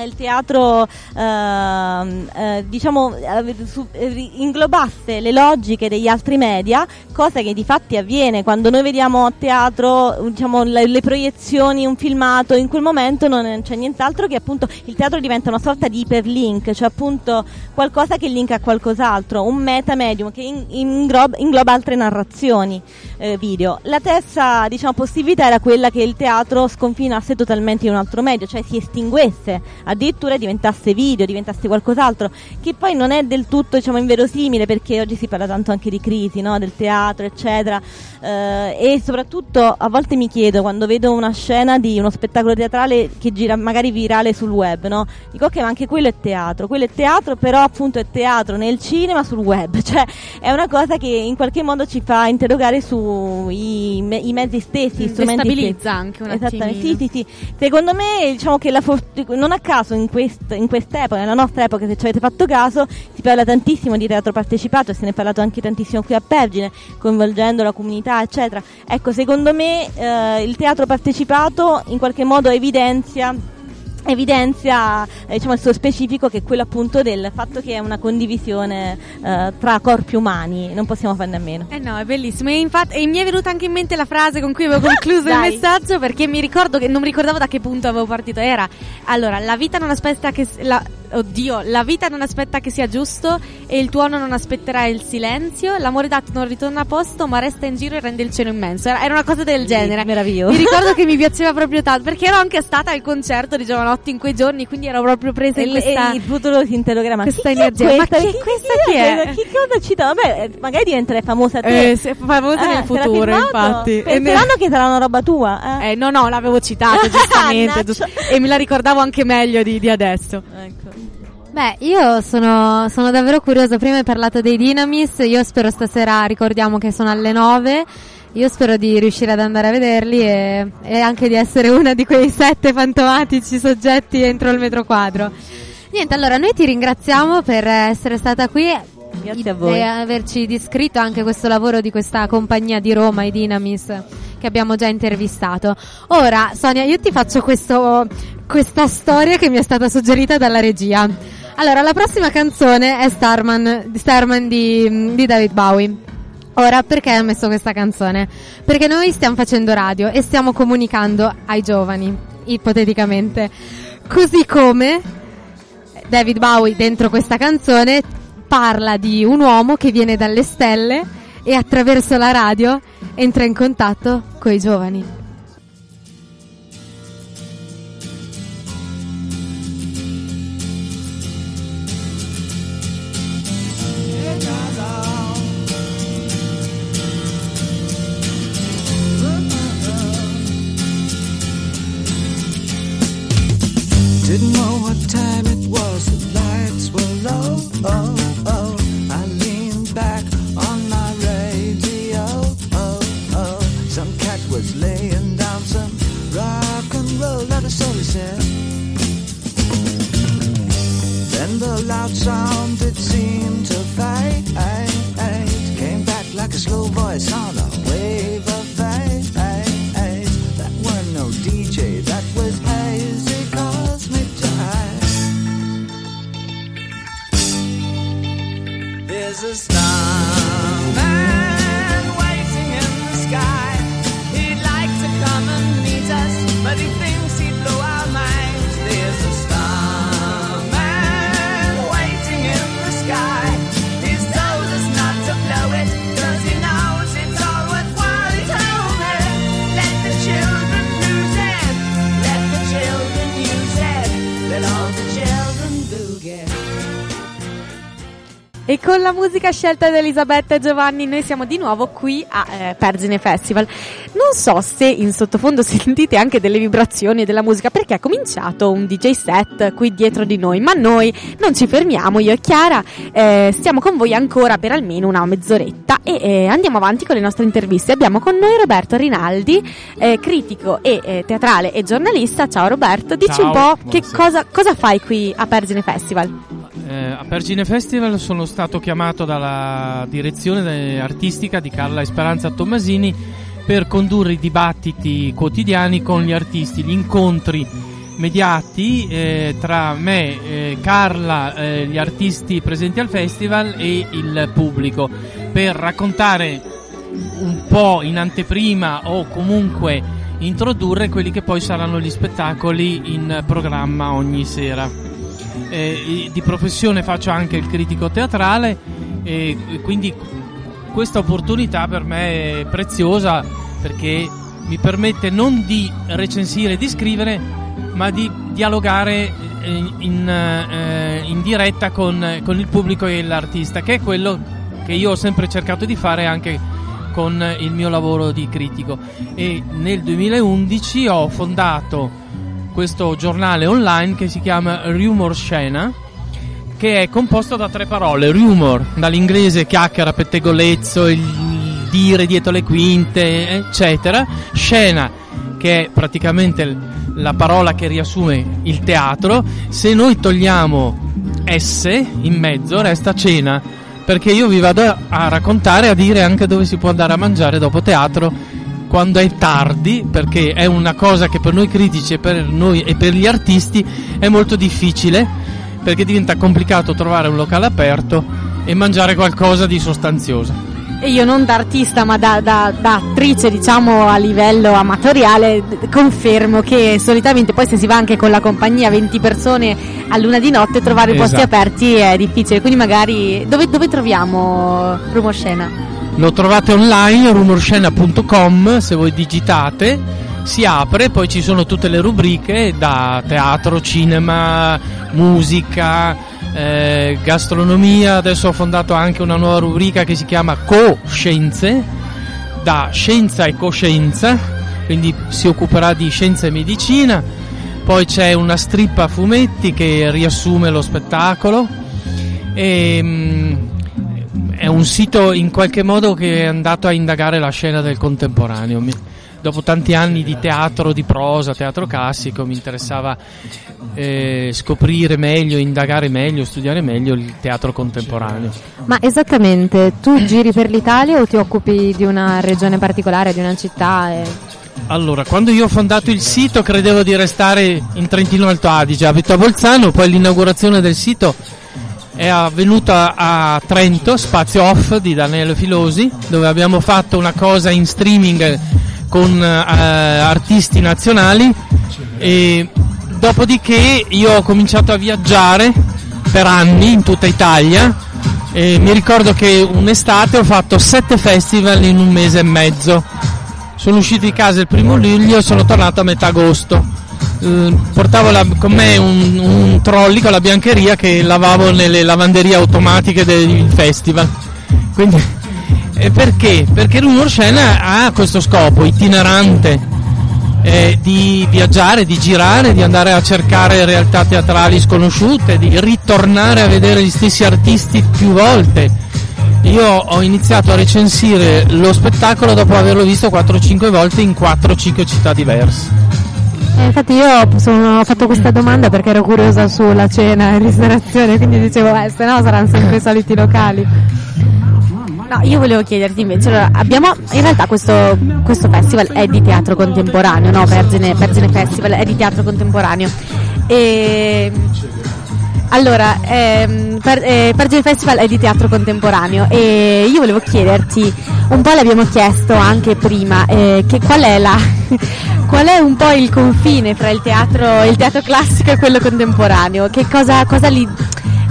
il teatro ehm, eh, diciamo eh, su- eh, inglobasse le logiche degli altri media cosa che di fatti avviene quando noi vediamo a teatro diciamo, le, le proiezioni un filmato in quel momento non c'è nient'altro che appunto il teatro diventa una sorta di iperlink cioè appunto qualcosa che linka a qualcos'altro un meta medium che in- ingloba, ingloba altre narrazioni eh, video. La terza diciamo, possibilità era quella che il teatro sconfinasse totalmente in un altro medio, cioè si estinguesse, addirittura diventasse video, diventasse qualcos'altro, che poi non è del tutto diciamo, inverosimile perché oggi si parla tanto anche di crisi no? del teatro, eccetera. Eh, e soprattutto a volte mi chiedo quando vedo una scena di uno spettacolo teatrale che gira magari virale sul web, no? dico ok, ma anche quello è teatro, quello è teatro, però appunto è teatro nel cinema sul web, cioè è una cosa che in qualche modo ci fa interrogare sui me- i mezzi stessi, gli strumenti Destabilizza stessi. anche un Esattamente, sì, sì, sì. Secondo me, diciamo che la for- non a caso in, quest- in quest'epoca, nella nostra epoca, se ci avete fatto caso, si parla tantissimo di teatro partecipato e se ne è parlato anche tantissimo qui a Pergine, coinvolgendo la comunità, eccetera. Ecco, secondo me eh, il teatro partecipato in qualche modo evidenzia evidenzia eh, diciamo, il suo specifico che è quello appunto del fatto che è una condivisione eh, tra corpi umani, non possiamo farne a meno. Eh no, è bellissimo. E infatti e mi è venuta anche in mente la frase con cui avevo concluso il messaggio perché mi ricordo che non mi ricordavo da che punto avevo partito. Era allora, la vita non aspetta che la, oddio, la vita non aspetta che sia giusto e il tuono non aspetterà il silenzio. L'amore dato non ritorna a posto, ma resta in giro e rende il cielo immenso. Era, era una cosa del genere. Meraviglioso. Mi ricordo che mi piaceva proprio tanto perché ero anche stata al concerto di Giovanotti in quei giorni, quindi ero proprio presa E in questa e il futuro si interrogerà ma questa chi, chi energia. è Ma questa? chi- questa chi è? Che cosa cita? Vabbè, eh, magari diventerai famosa te. Eh, famosa Eh, nel futuro, infatti. E ne- Penseranno che sarà una roba tua. Eh? Eh, no, no, l'avevo citato giustamente giust- e me la ricordavo anche meglio di, di adesso. Ecco. Beh, io sono, sono davvero curiosa. Prima hai parlato dei Dynamis. Io spero stasera, ricordiamo che sono alle 9. Io spero di riuscire ad andare a vederli e, e anche di essere una di quei sette fantomatici soggetti entro il metro quadro. Niente, allora noi ti ringraziamo per essere stata qui Grazie a voi. e averci descritto anche questo lavoro di questa compagnia di Roma, i Dynamis, che abbiamo già intervistato. Ora, Sonia, io ti faccio questo, questa storia che mi è stata suggerita dalla regia. Allora, la prossima canzone è Starman, Starman di, di David Bowie. Ora, perché ho messo questa canzone? Perché noi stiamo facendo radio e stiamo comunicando ai giovani, ipoteticamente. Così come David Bowie dentro questa canzone parla di un uomo che viene dalle stelle e attraverso la radio entra in contatto con i giovani. Time it was, the lights were low. Oh, oh. I leaned back on my radio. Oh, oh. Some cat was laying down some rock and roll, that he said. Then the loud sound it seemed to fade. Came back like a slow voice on E con la musica scelta da Elisabetta e Giovanni noi siamo di nuovo qui a eh, Pergine Festival. Non so se in sottofondo sentite anche delle vibrazioni della musica perché è cominciato un DJ set qui dietro di noi, ma noi non ci fermiamo, io e Chiara eh, stiamo con voi ancora per almeno una mezz'oretta e eh, andiamo avanti con le nostre interviste. Abbiamo con noi Roberto Rinaldi, eh, critico e eh, teatrale e giornalista. Ciao Roberto, dici Ciao, un po' che cosa, cosa fai qui a Pergine Festival? Eh, a Pergine Festival sono stato chiamato dalla direzione artistica di Carla Esperanza Tommasini per condurre i dibattiti quotidiani con gli artisti, gli incontri mediati eh, tra me, eh, Carla, eh, gli artisti presenti al festival e il pubblico per raccontare un po' in anteprima o comunque introdurre quelli che poi saranno gli spettacoli in programma ogni sera. Eh, di professione faccio anche il critico teatrale e quindi questa opportunità per me è preziosa perché mi permette non di recensire e di scrivere, ma di dialogare in, in, eh, in diretta con, con il pubblico e l'artista, che è quello che io ho sempre cercato di fare anche con il mio lavoro di critico. E nel 2011 ho fondato questo giornale online che si chiama Rumor Scena che è composto da tre parole, rumor, dall'inglese chiacchiera, pettegolezzo, il dire dietro le quinte, eccetera, scena, che è praticamente la parola che riassume il teatro, se noi togliamo S in mezzo resta cena, perché io vi vado a raccontare, a dire anche dove si può andare a mangiare dopo teatro quando è tardi, perché è una cosa che per noi critici e per noi e per gli artisti è molto difficile perché diventa complicato trovare un locale aperto e mangiare qualcosa di sostanzioso. E io non da artista ma da, da- da attrice diciamo a livello amatoriale confermo che solitamente poi se si va anche con la compagnia 20 persone a luna di notte trovare posti Esatto. aperti è difficile quindi magari dove, dove troviamo Rumoscena? Lo trovate online, rumorscena.com, se voi digitate, si apre, poi ci sono tutte le rubriche da teatro, cinema, musica, eh, gastronomia, adesso ho fondato anche una nuova rubrica che si chiama Coscienze, da scienza e coscienza, quindi si occuperà di scienza e medicina, poi c'è una strippa a fumetti che riassume lo spettacolo. E mm, è un sito in qualche modo che è andato a indagare la scena del contemporaneo. Mi- dopo tanti anni di teatro di prosa, teatro classico, mi interessava eh, scoprire meglio, indagare meglio, studiare meglio il teatro contemporaneo. Ma esattamente, tu giri per l'Italia o ti occupi di una regione particolare, di una città? e- Allora, quando io ho fondato il sito credevo di restare in Trentino Alto Adige, abito a Bolzano, poi l'inaugurazione del sito è avvenuta a Trento, spazio off di Daniele Filosi, dove abbiamo fatto una cosa in streaming con eh, artisti nazionali e dopodiché io ho cominciato a viaggiare per anni in tutta Italia e mi ricordo che un'estate ho fatto sette festival in un mese e mezzo. Sono uscito di casa il primo luglio e sono tornato a metà agosto. Eh, portavo la- con me un, un trolley con la biancheria che lavavo nelle lavanderie automatiche del festival. Quindi, e perché? Perché l'Umor Scena ha questo scopo itinerante eh, di viaggiare, di girare, di andare a cercare realtà teatrali sconosciute, di ritornare a vedere gli stessi artisti più volte. Io ho iniziato a recensire lo spettacolo dopo averlo visto 4-5 volte in 4-5 città diverse. Eh, infatti io sono- ho fatto questa domanda perché ero curiosa sulla cena e ristorazione, quindi dicevo, eh, se no saranno sempre i soliti locali. No, io volevo chiederti invece, allora, abbiamo in realtà questo, questo festival è di teatro contemporaneo, no? Vergine, Festival è di teatro contemporaneo. E allora, ehm, per, eh, Festival è di teatro contemporaneo e io volevo chiederti, un po' l'abbiamo chiesto anche prima, eh, che qual è la qual è un po' il confine fra il teatro, il teatro classico e quello contemporaneo? Che cosa, cosa li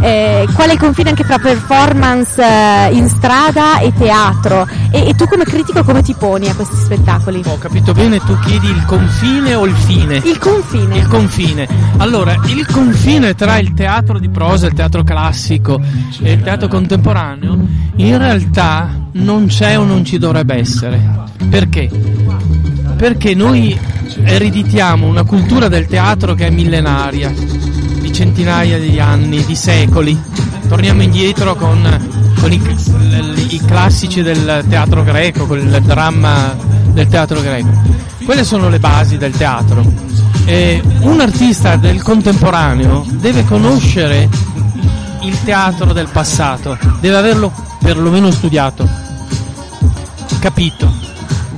eh, qual è il confine anche fra performance eh, in strada e teatro? E, e tu come critico come ti poni a questi spettacoli? Ho capito bene, tu chiedi il confine o il fine? Il confine. Il confine. Allora, il confine tra il teatro di prosa, il teatro classico e il teatro contemporaneo in realtà non c'è o non ci dovrebbe essere. Perché? Perché noi ereditiamo una cultura del teatro che è millenaria, centinaia di anni, di secoli. Torniamo indietro con, con i, i classici del teatro greco, con il dramma del teatro greco. Quelle sono le basi del teatro. E un artista del contemporaneo deve conoscere il teatro del passato, deve averlo perlomeno studiato, capito.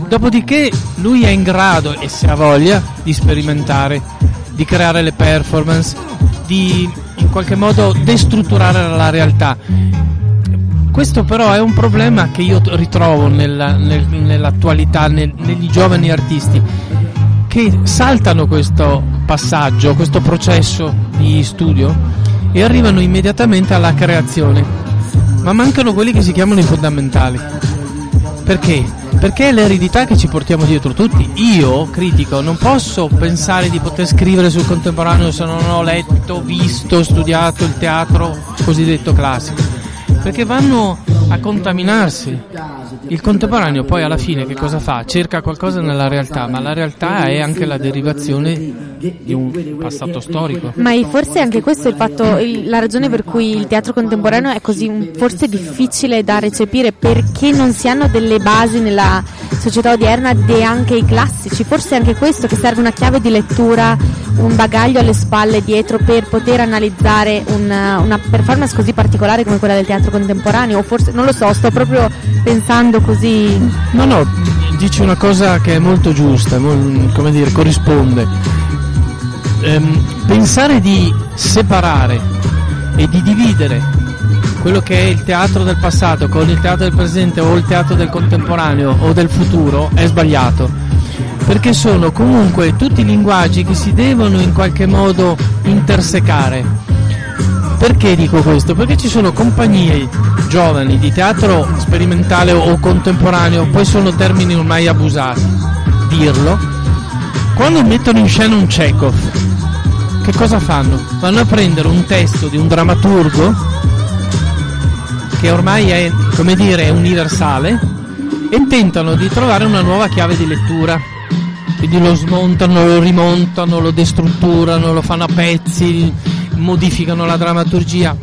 Dopodiché lui è in grado, e se ha voglia, di sperimentare, di creare le performance, di in qualche modo destrutturare la realtà. Questo però è un problema che io ritrovo nella- nel- nell'attualità, nel- negli giovani artisti, che saltano questo passaggio, questo processo di studio e arrivano immediatamente alla creazione. Ma mancano quelli che si chiamano i fondamentali. Perché? Perché è l'eredità che ci portiamo dietro tutti. Io, critico, non posso pensare di poter scrivere sul contemporaneo se non ho letto, visto, studiato il teatro cosiddetto classico. Perché vanno a contaminarsi. Il contemporaneo poi alla fine che cosa fa? Cerca qualcosa nella realtà, ma la realtà è anche la derivazione di un passato storico. Ma forse anche questo è il fatto, il- la ragione per cui il teatro contemporaneo è così forse difficile da recepire perché non si hanno delle basi nella società odierna e anche i classici. Forse è anche questo che serve una chiave di lettura, un bagaglio alle spalle dietro per poter analizzare una, una performance così particolare come quella del teatro contemporaneo. O forse non lo so, sto proprio pensando così. No, no, dici una cosa che è molto giusta, come dire, corrisponde. Ehm, pensare di separare e di dividere quello che è il teatro del passato con il teatro del presente o il teatro del contemporaneo o del futuro è sbagliato. Perché sono comunque tutti linguaggi che si devono in qualche modo intersecare. Perché dico questo? Perché ci sono compagnie giovani di teatro sperimentale o contemporaneo, poi sono termini ormai abusati, dirlo, quando mettono in scena un Chekhov, che cosa fanno? Vanno a prendere un testo di un drammaturgo, che ormai è, come dire, universale, e tentano di trovare una nuova chiave di lettura. Quindi lo smontano, lo rimontano, lo destrutturano, lo fanno a pezzi, modificano la drammaturgia.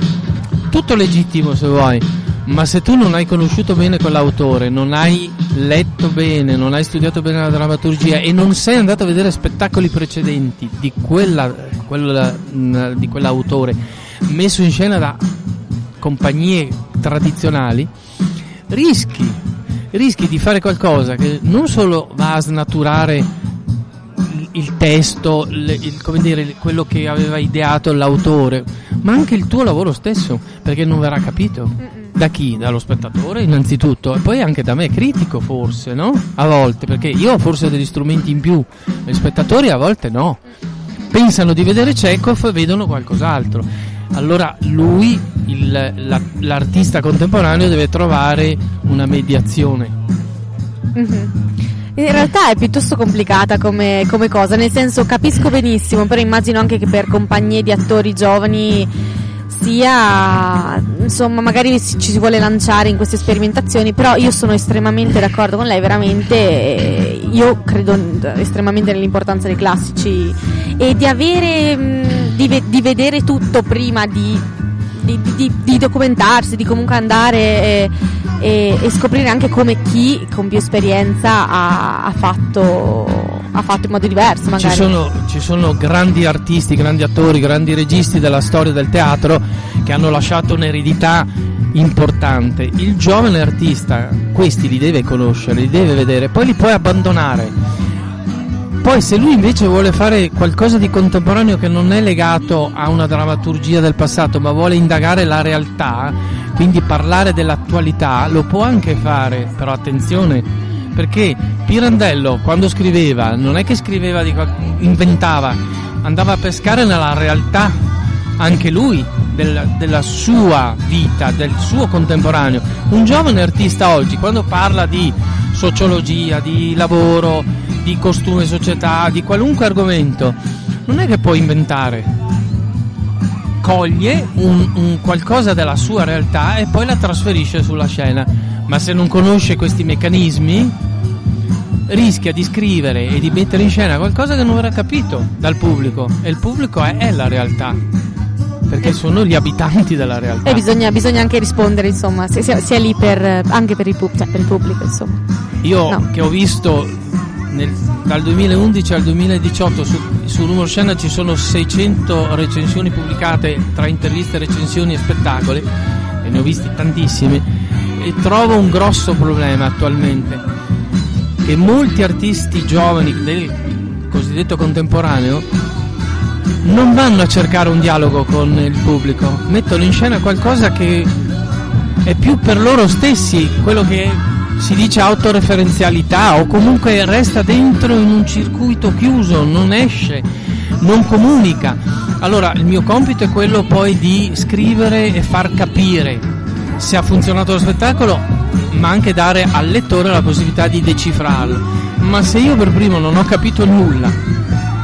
Tutto legittimo se vuoi, ma se tu non hai conosciuto bene quell'autore, non hai letto bene, non hai studiato bene la drammaturgia e non sei andato a vedere spettacoli precedenti di, quella, quella- mh, di quell'autore messo in scena da compagnie tradizionali, rischi, rischi di fare qualcosa che non solo va a snaturare il, testo, le- il- come dire, quello che aveva ideato l'autore, ma anche il tuo lavoro stesso, perché non verrà capito. Da chi? Dallo spettatore innanzitutto e poi anche da me, critico forse, no? A volte, perché io ho forse degli strumenti in più, gli spettatori a volte no. Pensano di vedere Chekhov e vedono qualcos'altro. Allora lui, il- la- l'artista contemporaneo, deve trovare una mediazione. Mhm. In realtà è piuttosto complicata come, come cosa, nel senso capisco benissimo, però immagino anche che per compagnie di attori giovani sia, insomma, magari ci si vuole lanciare in queste sperimentazioni, però io sono estremamente d'accordo con lei, veramente, eh, io credo estremamente nell'importanza dei classici e di avere, mh, di, di vedere tutto prima di di, di- di documentarsi, di comunque andare e, e- e scoprire anche come chi con più esperienza ha, ha fatto, ha fatto in modo diverso Ci magari. sono, ci sono grandi artisti, grandi attori, grandi registi della storia del teatro che hanno lasciato un'eredità importante. Il giovane artista questi li deve conoscere, li deve vedere, poi li puoi abbandonare. Poi se lui invece vuole fare qualcosa di contemporaneo che non è legato a una drammaturgia del passato, ma vuole indagare la realtà, quindi parlare dell'attualità, lo può anche fare, però attenzione, perché Pirandello quando scriveva non è che scriveva di inventava, andava a pescare nella realtà anche lui del- della sua vita, del suo contemporaneo. Un giovane artista oggi quando parla di sociologia, di lavoro, di costume società, di qualunque argomento, non è che può inventare. Coglie un, un qualcosa della sua realtà e poi la trasferisce sulla scena. Ma se non conosce questi meccanismi, rischia di scrivere e di mettere in scena qualcosa che non verrà capito dal pubblico. E il pubblico è, è la realtà. Perché sono gli abitanti della realtà. E bisogna, bisogna anche rispondere, insomma, sia, sia- sia lì per, anche per il, pub- cioè, per il pubblico, insomma. Io No. che ho visto nel- dal 2011 al 2018 su, su Rumor Scena ci sono 600 recensioni pubblicate tra interviste, recensioni e spettacoli e ne ho visti tantissimi e trovo un grosso problema attualmente che molti artisti giovani del cosiddetto contemporaneo non vanno a cercare un dialogo con il pubblico, mettono in scena qualcosa che è più per loro stessi, quello che si dice autoreferenzialità o comunque resta dentro in un circuito chiuso, non esce, non comunica. Allora il mio compito è quello poi di scrivere e far capire se ha funzionato lo spettacolo ma anche dare al lettore la possibilità di decifrarlo. Ma se io per primo non ho capito nulla,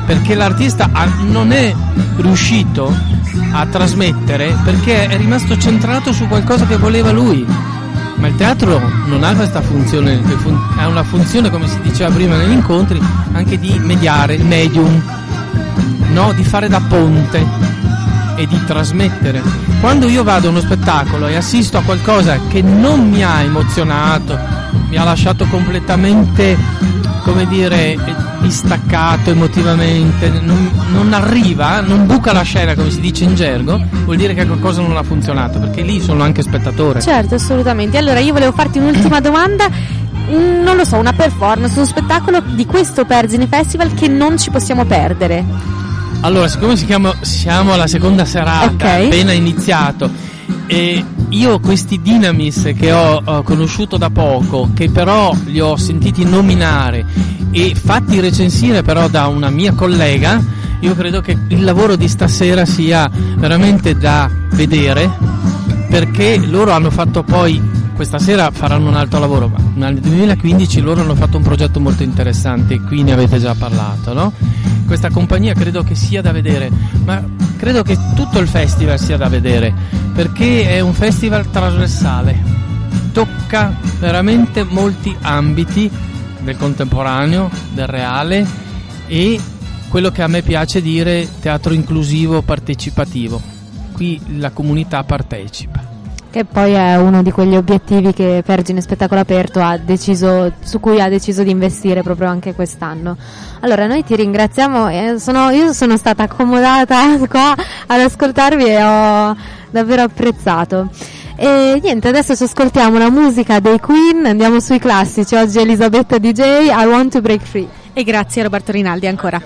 perché l'artista non è riuscito a trasmettere, perché è rimasto centrato su qualcosa che voleva lui. Ma il teatro non ha questa funzione, ha una funzione, come si diceva prima negli incontri, anche di mediare, il medium, no? di fare da ponte e di trasmettere. Quando io vado a uno spettacolo e assisto a qualcosa che non mi ha emozionato, mi ha lasciato completamente, come dire, distaccato emotivamente, non, non arriva, non buca la scena come si dice in gergo, vuol dire che qualcosa non ha funzionato, perché lì sono anche spettatore. Certo, assolutamente. Allora io volevo farti un'ultima domanda. Mm, Non lo so, una performance, uno spettacolo di questo Pergine Festival che non ci possiamo perdere. Allora, siccome si chiama- siamo alla seconda serata, Ok. appena iniziato, e io questi Dynamis che ho, ho conosciuto da poco, che però li ho sentiti nominare e fatti recensire però da una mia collega, io credo che il lavoro di stasera sia veramente da vedere, perché loro hanno fatto poi questa sera faranno un altro lavoro, ma nel 2015 loro hanno fatto un progetto molto interessante, qui ne avete già parlato, no? Questa compagnia credo che sia da vedere, ma credo che tutto il festival sia da vedere, perché è un festival trasversale, tocca veramente molti ambiti del contemporaneo, del reale e quello che a me piace dire teatro inclusivo partecipativo. Qui la comunità partecipa. Che poi è uno di quegli obiettivi che Pergine Spettacolo Aperto ha deciso, su cui ha deciso di investire proprio anche quest'anno. Allora, noi ti ringraziamo, eh, sono- io sono stata accomodata qua ad ascoltarvi e ho davvero apprezzato. E niente, adesso ci ascoltiamo la musica dei Queen, andiamo sui classici, oggi Elisabetta DJ, I Want to Break Free. E grazie Roberto Rinaldi ancora.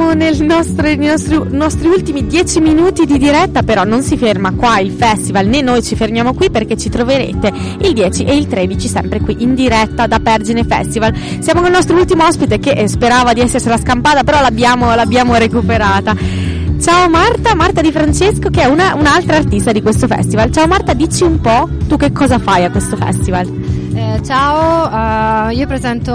Siamo nel nostro- nei nostri, nostri ultimi dieci minuti di diretta, però non si ferma qua il festival, né noi ci fermiamo qui perché ci troverete il 10 e il 13 sempre qui in diretta da Pergine Festival. Siamo con il nostro ultimo ospite che eh, sperava di essersela scampata, però l'abbiamo, l'abbiamo recuperata. Ciao Marta, Marta Di Francesco che è una- un'altra artista di questo festival. Ciao Marta, dici un po' tu che cosa fai a questo festival? Eh, ciao, eh, io presento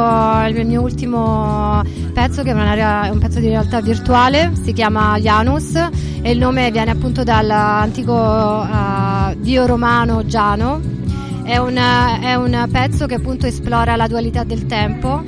il mio ultimo pezzo che è, è un pezzo di realtà virtuale, si chiama Janus e il nome viene appunto dall'antico eh, dio romano Giano. È un, è un pezzo che appunto esplora la dualità del tempo.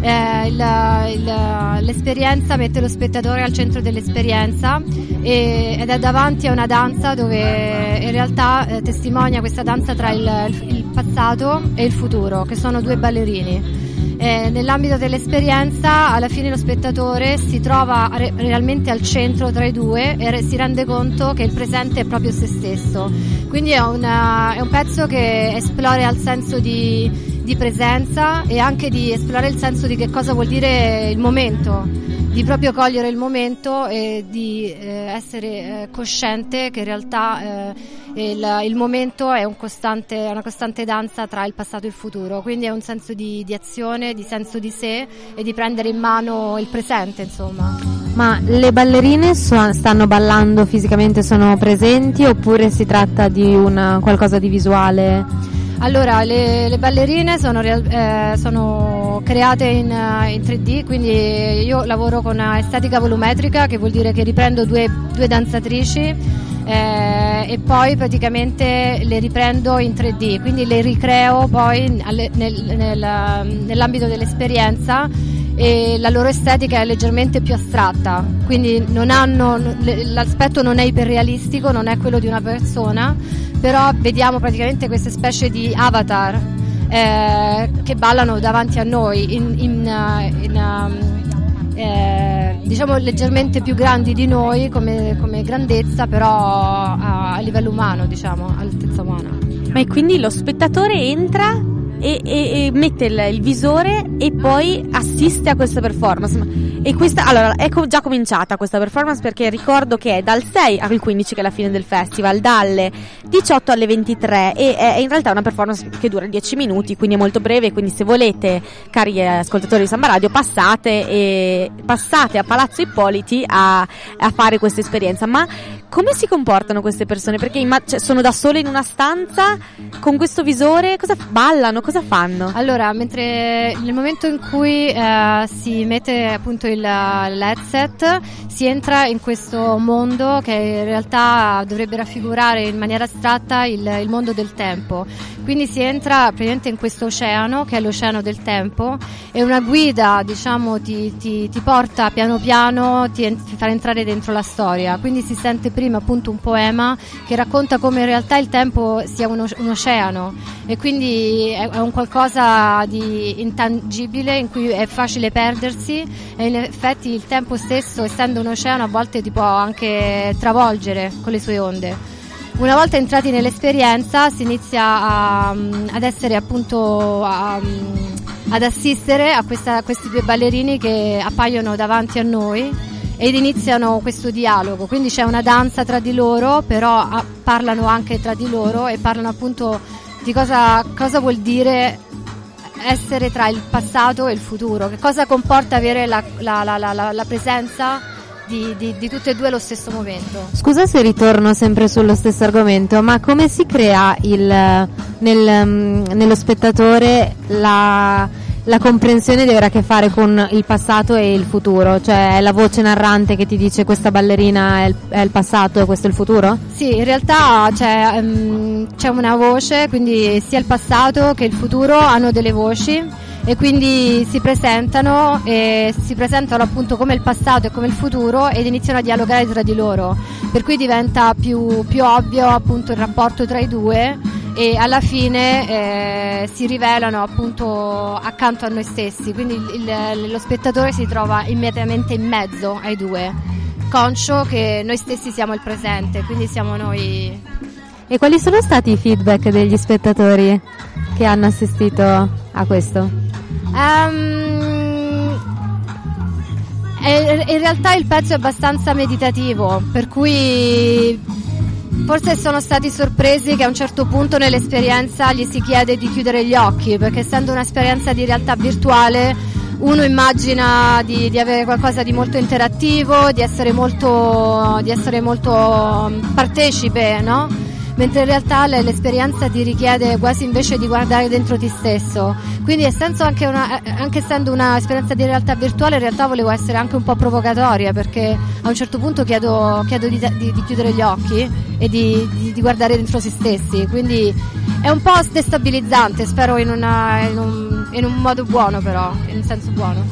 Eh, il- il- l'esperienza mette lo spettatore al centro dell'esperienza e- ed è davanti a una danza dove in realtà eh, testimonia questa danza tra il, il passato e il futuro, che sono due ballerini. Eh, nell'ambito dell'esperienza, alla fine lo spettatore si trova re- realmente al centro tra i due e re- si rende conto che il presente è proprio se stesso. Quindi è, una- è un pezzo che esplora il senso di, di presenza e anche di esplorare il senso di che cosa vuol dire il momento di proprio cogliere il momento e di eh, essere eh, cosciente che in realtà eh, il, il momento è un costante- una costante danza tra il passato e il futuro, quindi è un senso di, di azione, di senso di sé e di prendere in mano il presente, insomma. Ma le ballerine so- stanno ballando fisicamente, sono presenti oppure si tratta di una, qualcosa di visuale? Allora, le, le ballerine sono, eh, sono create in, eh, in 3D, quindi io lavoro con estetica volumetrica, che vuol dire che riprendo due, due danzatrici eh, e poi praticamente le riprendo in 3D, quindi le ricreo poi nel- nel- nell'ambito dell'esperienza e la loro estetica è leggermente più astratta, quindi non hanno, l'aspetto non è iperrealistico, non è quello di una persona, però vediamo praticamente queste specie di avatar eh, che ballano davanti a noi in, in, eh, in, eh, diciamo leggermente più grandi di noi come, come grandezza, però a, a livello umano, diciamo, altezza umana. Ma quindi lo spettatore entra e, e- e mette il, il visore e poi assiste a questa performance. Ma- E questa, allora, è co- già cominciata questa performance perché ricordo che è dal 6 al 15 che è la fine del festival, dalle 18 alle 23 e è in realtà una performance che dura 10 minuti, quindi è molto breve, quindi se volete, cari ascoltatori di Samba Radio, passate e passate a Palazzo Ippoliti a, a fare questa esperienza. Ma come si comportano queste persone? Perché imma- cioè, sono da sole in una stanza con questo visore, cosa ballano, cosa fanno? Allora, mentre nel momento in cui eh, si mette appunto il, l'headset, si entra in questo mondo che in realtà dovrebbe raffigurare in maniera astratta il, il mondo del tempo. Quindi si entra praticamente in questo oceano, che è l'oceano del tempo, e una guida, diciamo, ti, ti- ti porta piano piano, ti, ti fa entrare dentro la storia. Quindi si sente prima appunto un poema che racconta come in realtà il tempo sia uno- un oceano e quindi è, è un qualcosa di intangibile in cui è facile perdersi e in effetti il tempo stesso, essendo un oceano, a volte ti può anche travolgere con le sue onde. Una volta entrati nell'esperienza si inizia a- ad essere appunto a- ad assistere a, questa- a questi due ballerini che appaiono davanti a noi ed iniziano questo dialogo, quindi c'è una danza tra di loro, però ah, parlano anche tra di loro e parlano appunto di cosa, cosa vuol dire essere tra il passato e il futuro, che cosa comporta avere la- la- la- la presenza di, di- di tutte e due allo stesso momento. Scusa se ritorno sempre sullo stesso argomento, ma come si crea il, nel, mm, nello spettatore la, la comprensione di avere a che fare con il passato e il futuro? Cioè è la voce narrante che ti dice questa ballerina è il, è il passato e questo è il futuro? Sì, in realtà c'è, ehm, c'è una voce, quindi sia il passato che il futuro hanno delle voci e quindi si presentano e si presentano appunto come il passato e come il futuro ed iniziano a dialogare tra di loro, per cui diventa più, più ovvio appunto il rapporto tra i due e alla fine eh, si rivelano appunto accanto a noi stessi, quindi il- il- lo spettatore si trova immediatamente in mezzo ai due, conscio che noi stessi siamo il presente, quindi siamo noi. E quali sono stati i feedback degli spettatori che hanno assistito a questo? E- in realtà il pezzo è abbastanza meditativo, per cui forse sono stati sorpresi che a un certo punto nell'esperienza gli si chiede di chiudere gli occhi, perché essendo un'esperienza di realtà virtuale uno immagina di, di avere qualcosa di molto interattivo, di essere molto, di essere molto mm, partecipe, no? Mentre in realtà l'esperienza ti richiede quasi invece di guardare dentro ti stesso. Quindi anche, una, anche essendo un'esperienza di realtà virtuale, in realtà volevo essere anche un po' provocatoria perché a un certo punto chiedo, chiedo di, di- di chiudere gli occhi e di, di- guardare dentro se stessi. Quindi è un po' destabilizzante, spero in, una- in un, in un modo buono però, in senso buono.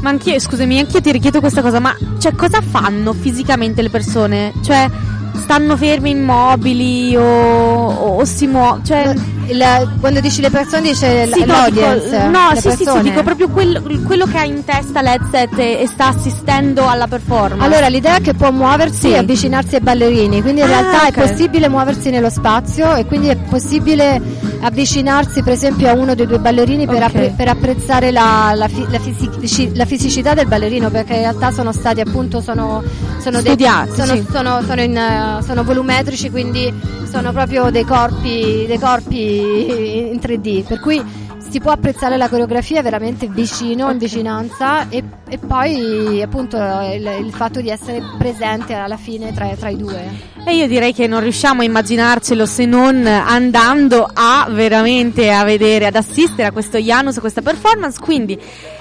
Ma anch'io, scusami, anch'io ti richiedo questa cosa, ma cioè cosa fanno fisicamente le persone? Cioè stanno fermi immobili o, o, o si muovono? Cioè, Il- quando dici le persone dice Sì, no, l'audience, dico- no, sì, sì, sì, dico proprio quello, quello che ha in testa l'headset e, e sta assistendo alla performance. Allora, l'idea è che può muoversi Sì. e avvicinarsi ai ballerini, quindi in Ah, realtà ok. è possibile muoversi nello spazio e quindi è possibile avvicinarsi per esempio a uno dei due ballerini per, Ok. appre- per apprezzare la, la fi- la fisici- la fisicità del ballerino perché in realtà sono stati appunto sono, sono dei- Studiati, sono, sì. sono- sono in, sono volumetrici quindi sono proprio dei corpi, dei corpi in 3D per cui si può apprezzare la coreografia veramente vicino, in vicinanza e, e poi appunto il, il fatto di essere presente alla fine tra, tra i due. E io direi che non riusciamo a immaginarcelo se non andando a veramente a vedere, ad assistere a questo Janus, a questa performance. Quindi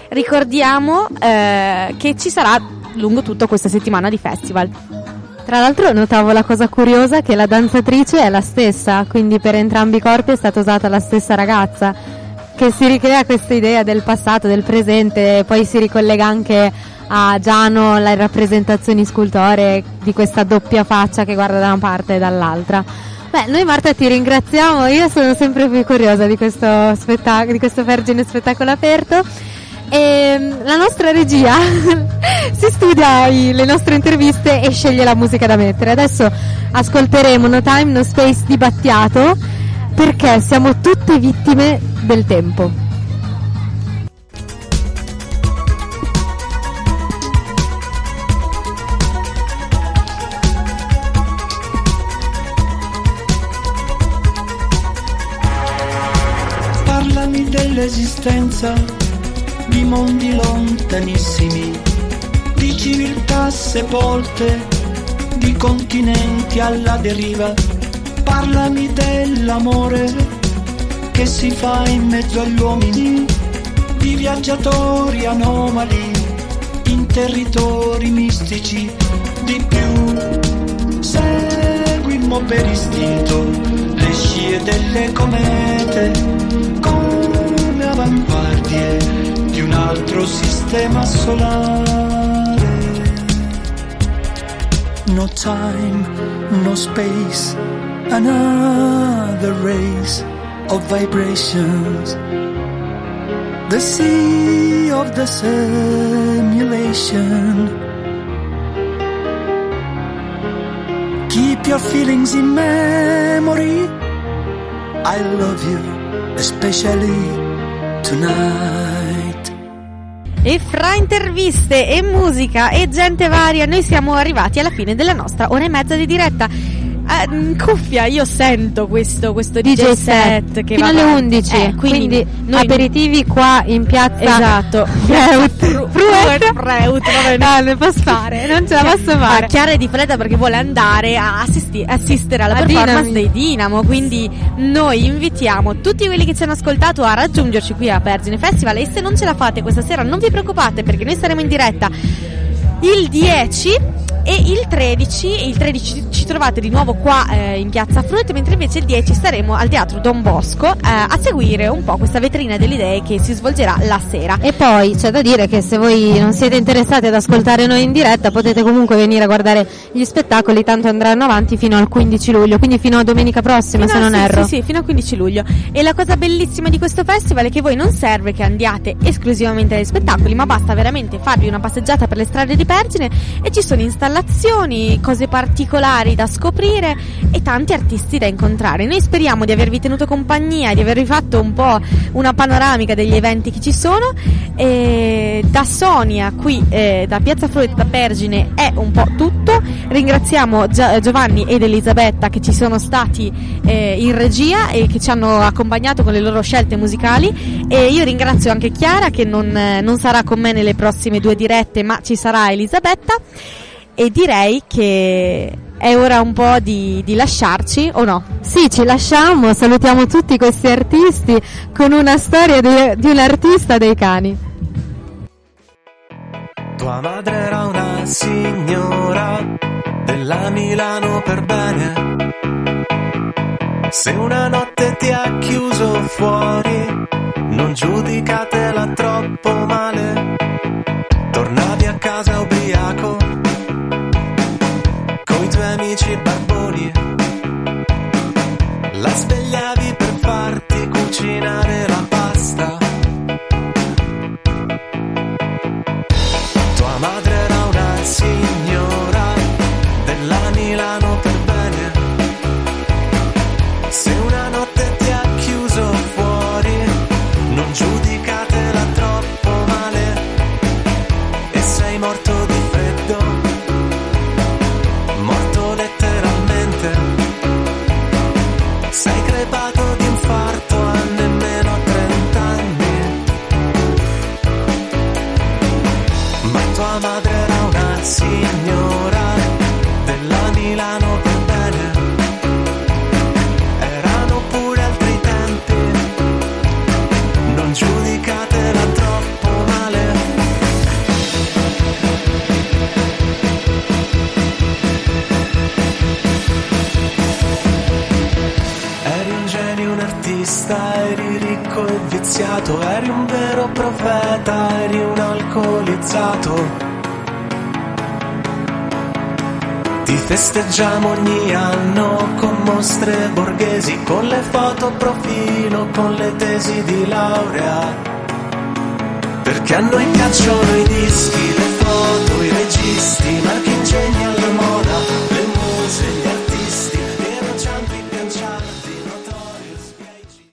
ricordiamo eh, che ci sarà lungo tutta questa settimana di festival. Tra l'altro notavo la cosa curiosa che la danzatrice è la stessa, quindi per entrambi i corpi è stata usata la stessa ragazza, che si ricrea questa idea del passato, del presente, poi si ricollega anche a Giano, le rappresentazioni scultoree di questa doppia faccia che guarda da una parte e dall'altra. Beh, noi Marta ti ringraziamo, io sono sempre più curiosa di questo, spettacolo, di questo Vergine Spettacolo Aperto. E mm, la nostra regia si studia i- le nostre interviste e sceglie la musica da mettere. Adesso ascolteremo No Time No Space di Battiato perché siamo tutte vittime del tempo. Parlami dell'esistenza di mondi lontanissimi, di civiltà sepolte, di continenti alla deriva. Parlami dell'amore che si fa in mezzo agli uomini, di viaggiatori anomali in territori mistici, di più. Seguimmo per istinto le scie delle comete come avanguardie di un altro sistema solare. No time, no space, another race of vibrations. The sea of the simulation. Keep your feelings in memory. I love you, especially tonight. E fra interviste e musica e gente varia, noi siamo arrivati alla fine della nostra ora e mezza di diretta. Eh, in cuffia io sento questo, questo DJ, DJ set set che fino alle avanti. 11 Eh, quindi, noi- aperitivi qua in piazza Esatto. Freud Fru- Fruet, Freud, va bene. no ne posso fare non ce la posso fare Chiara è di fretta perché vuole andare a assisti- assistere alla A performance Dinamo. dei Dinamo. Quindi noi invitiamo tutti quelli che ci hanno ascoltato a raggiungerci qui a Pergine Festival. E se non ce la fate questa sera, non vi preoccupate perché noi saremo in diretta il 10 e il 13. Il 13 ci trovate di nuovo qua eh, in piazza Fruit, mentre invece il 10 staremo al teatro Don Bosco eh, a seguire un po' questa vetrina delle idee che si svolgerà la sera. E poi c'è da dire che se voi non siete interessati ad ascoltare noi in diretta potete comunque venire a guardare gli spettacoli, tanto andranno avanti fino al 15 luglio, quindi fino a domenica prossima Fino se non sì, erro. Sì, sì, fino al 15 luglio. E la cosa bellissima di questo festival è che voi non serve che andiate esclusivamente agli spettacoli, ma basta veramente farvi una passeggiata per le strade di Pergine e ci sono installazioni, cose particolari da scoprire e tanti artisti da incontrare. Noi speriamo di avervi tenuto compagnia, di avervi fatto un po' una panoramica degli eventi che ci sono. E da Sonia qui, eh, da Piazza da Pergine è un po' tutto. Ringraziamo Giovanni ed Elisabetta che ci sono stati eh, in regia e che ci hanno accompagnato con le loro scelte musicali. E io ringrazio anche Chiara che non, non sarà con me nelle prossime due dirette, ma ci sarà Elisabetta. E direi che è ora un po' di, di lasciarci, o no? Sì, ci lasciamo, salutiamo tutti questi artisti con una storia di, di un artista dei cani. Tua madre era una signora della Milano per bene. Se una notte ti ha chiuso fuori, non giudicatela troppo male. Ti festeggiamo ogni anno con mostre borghesi, con le foto profilo, con le tesi di laurea. Perché a noi piacciono i dischi, le foto, i registi, marchi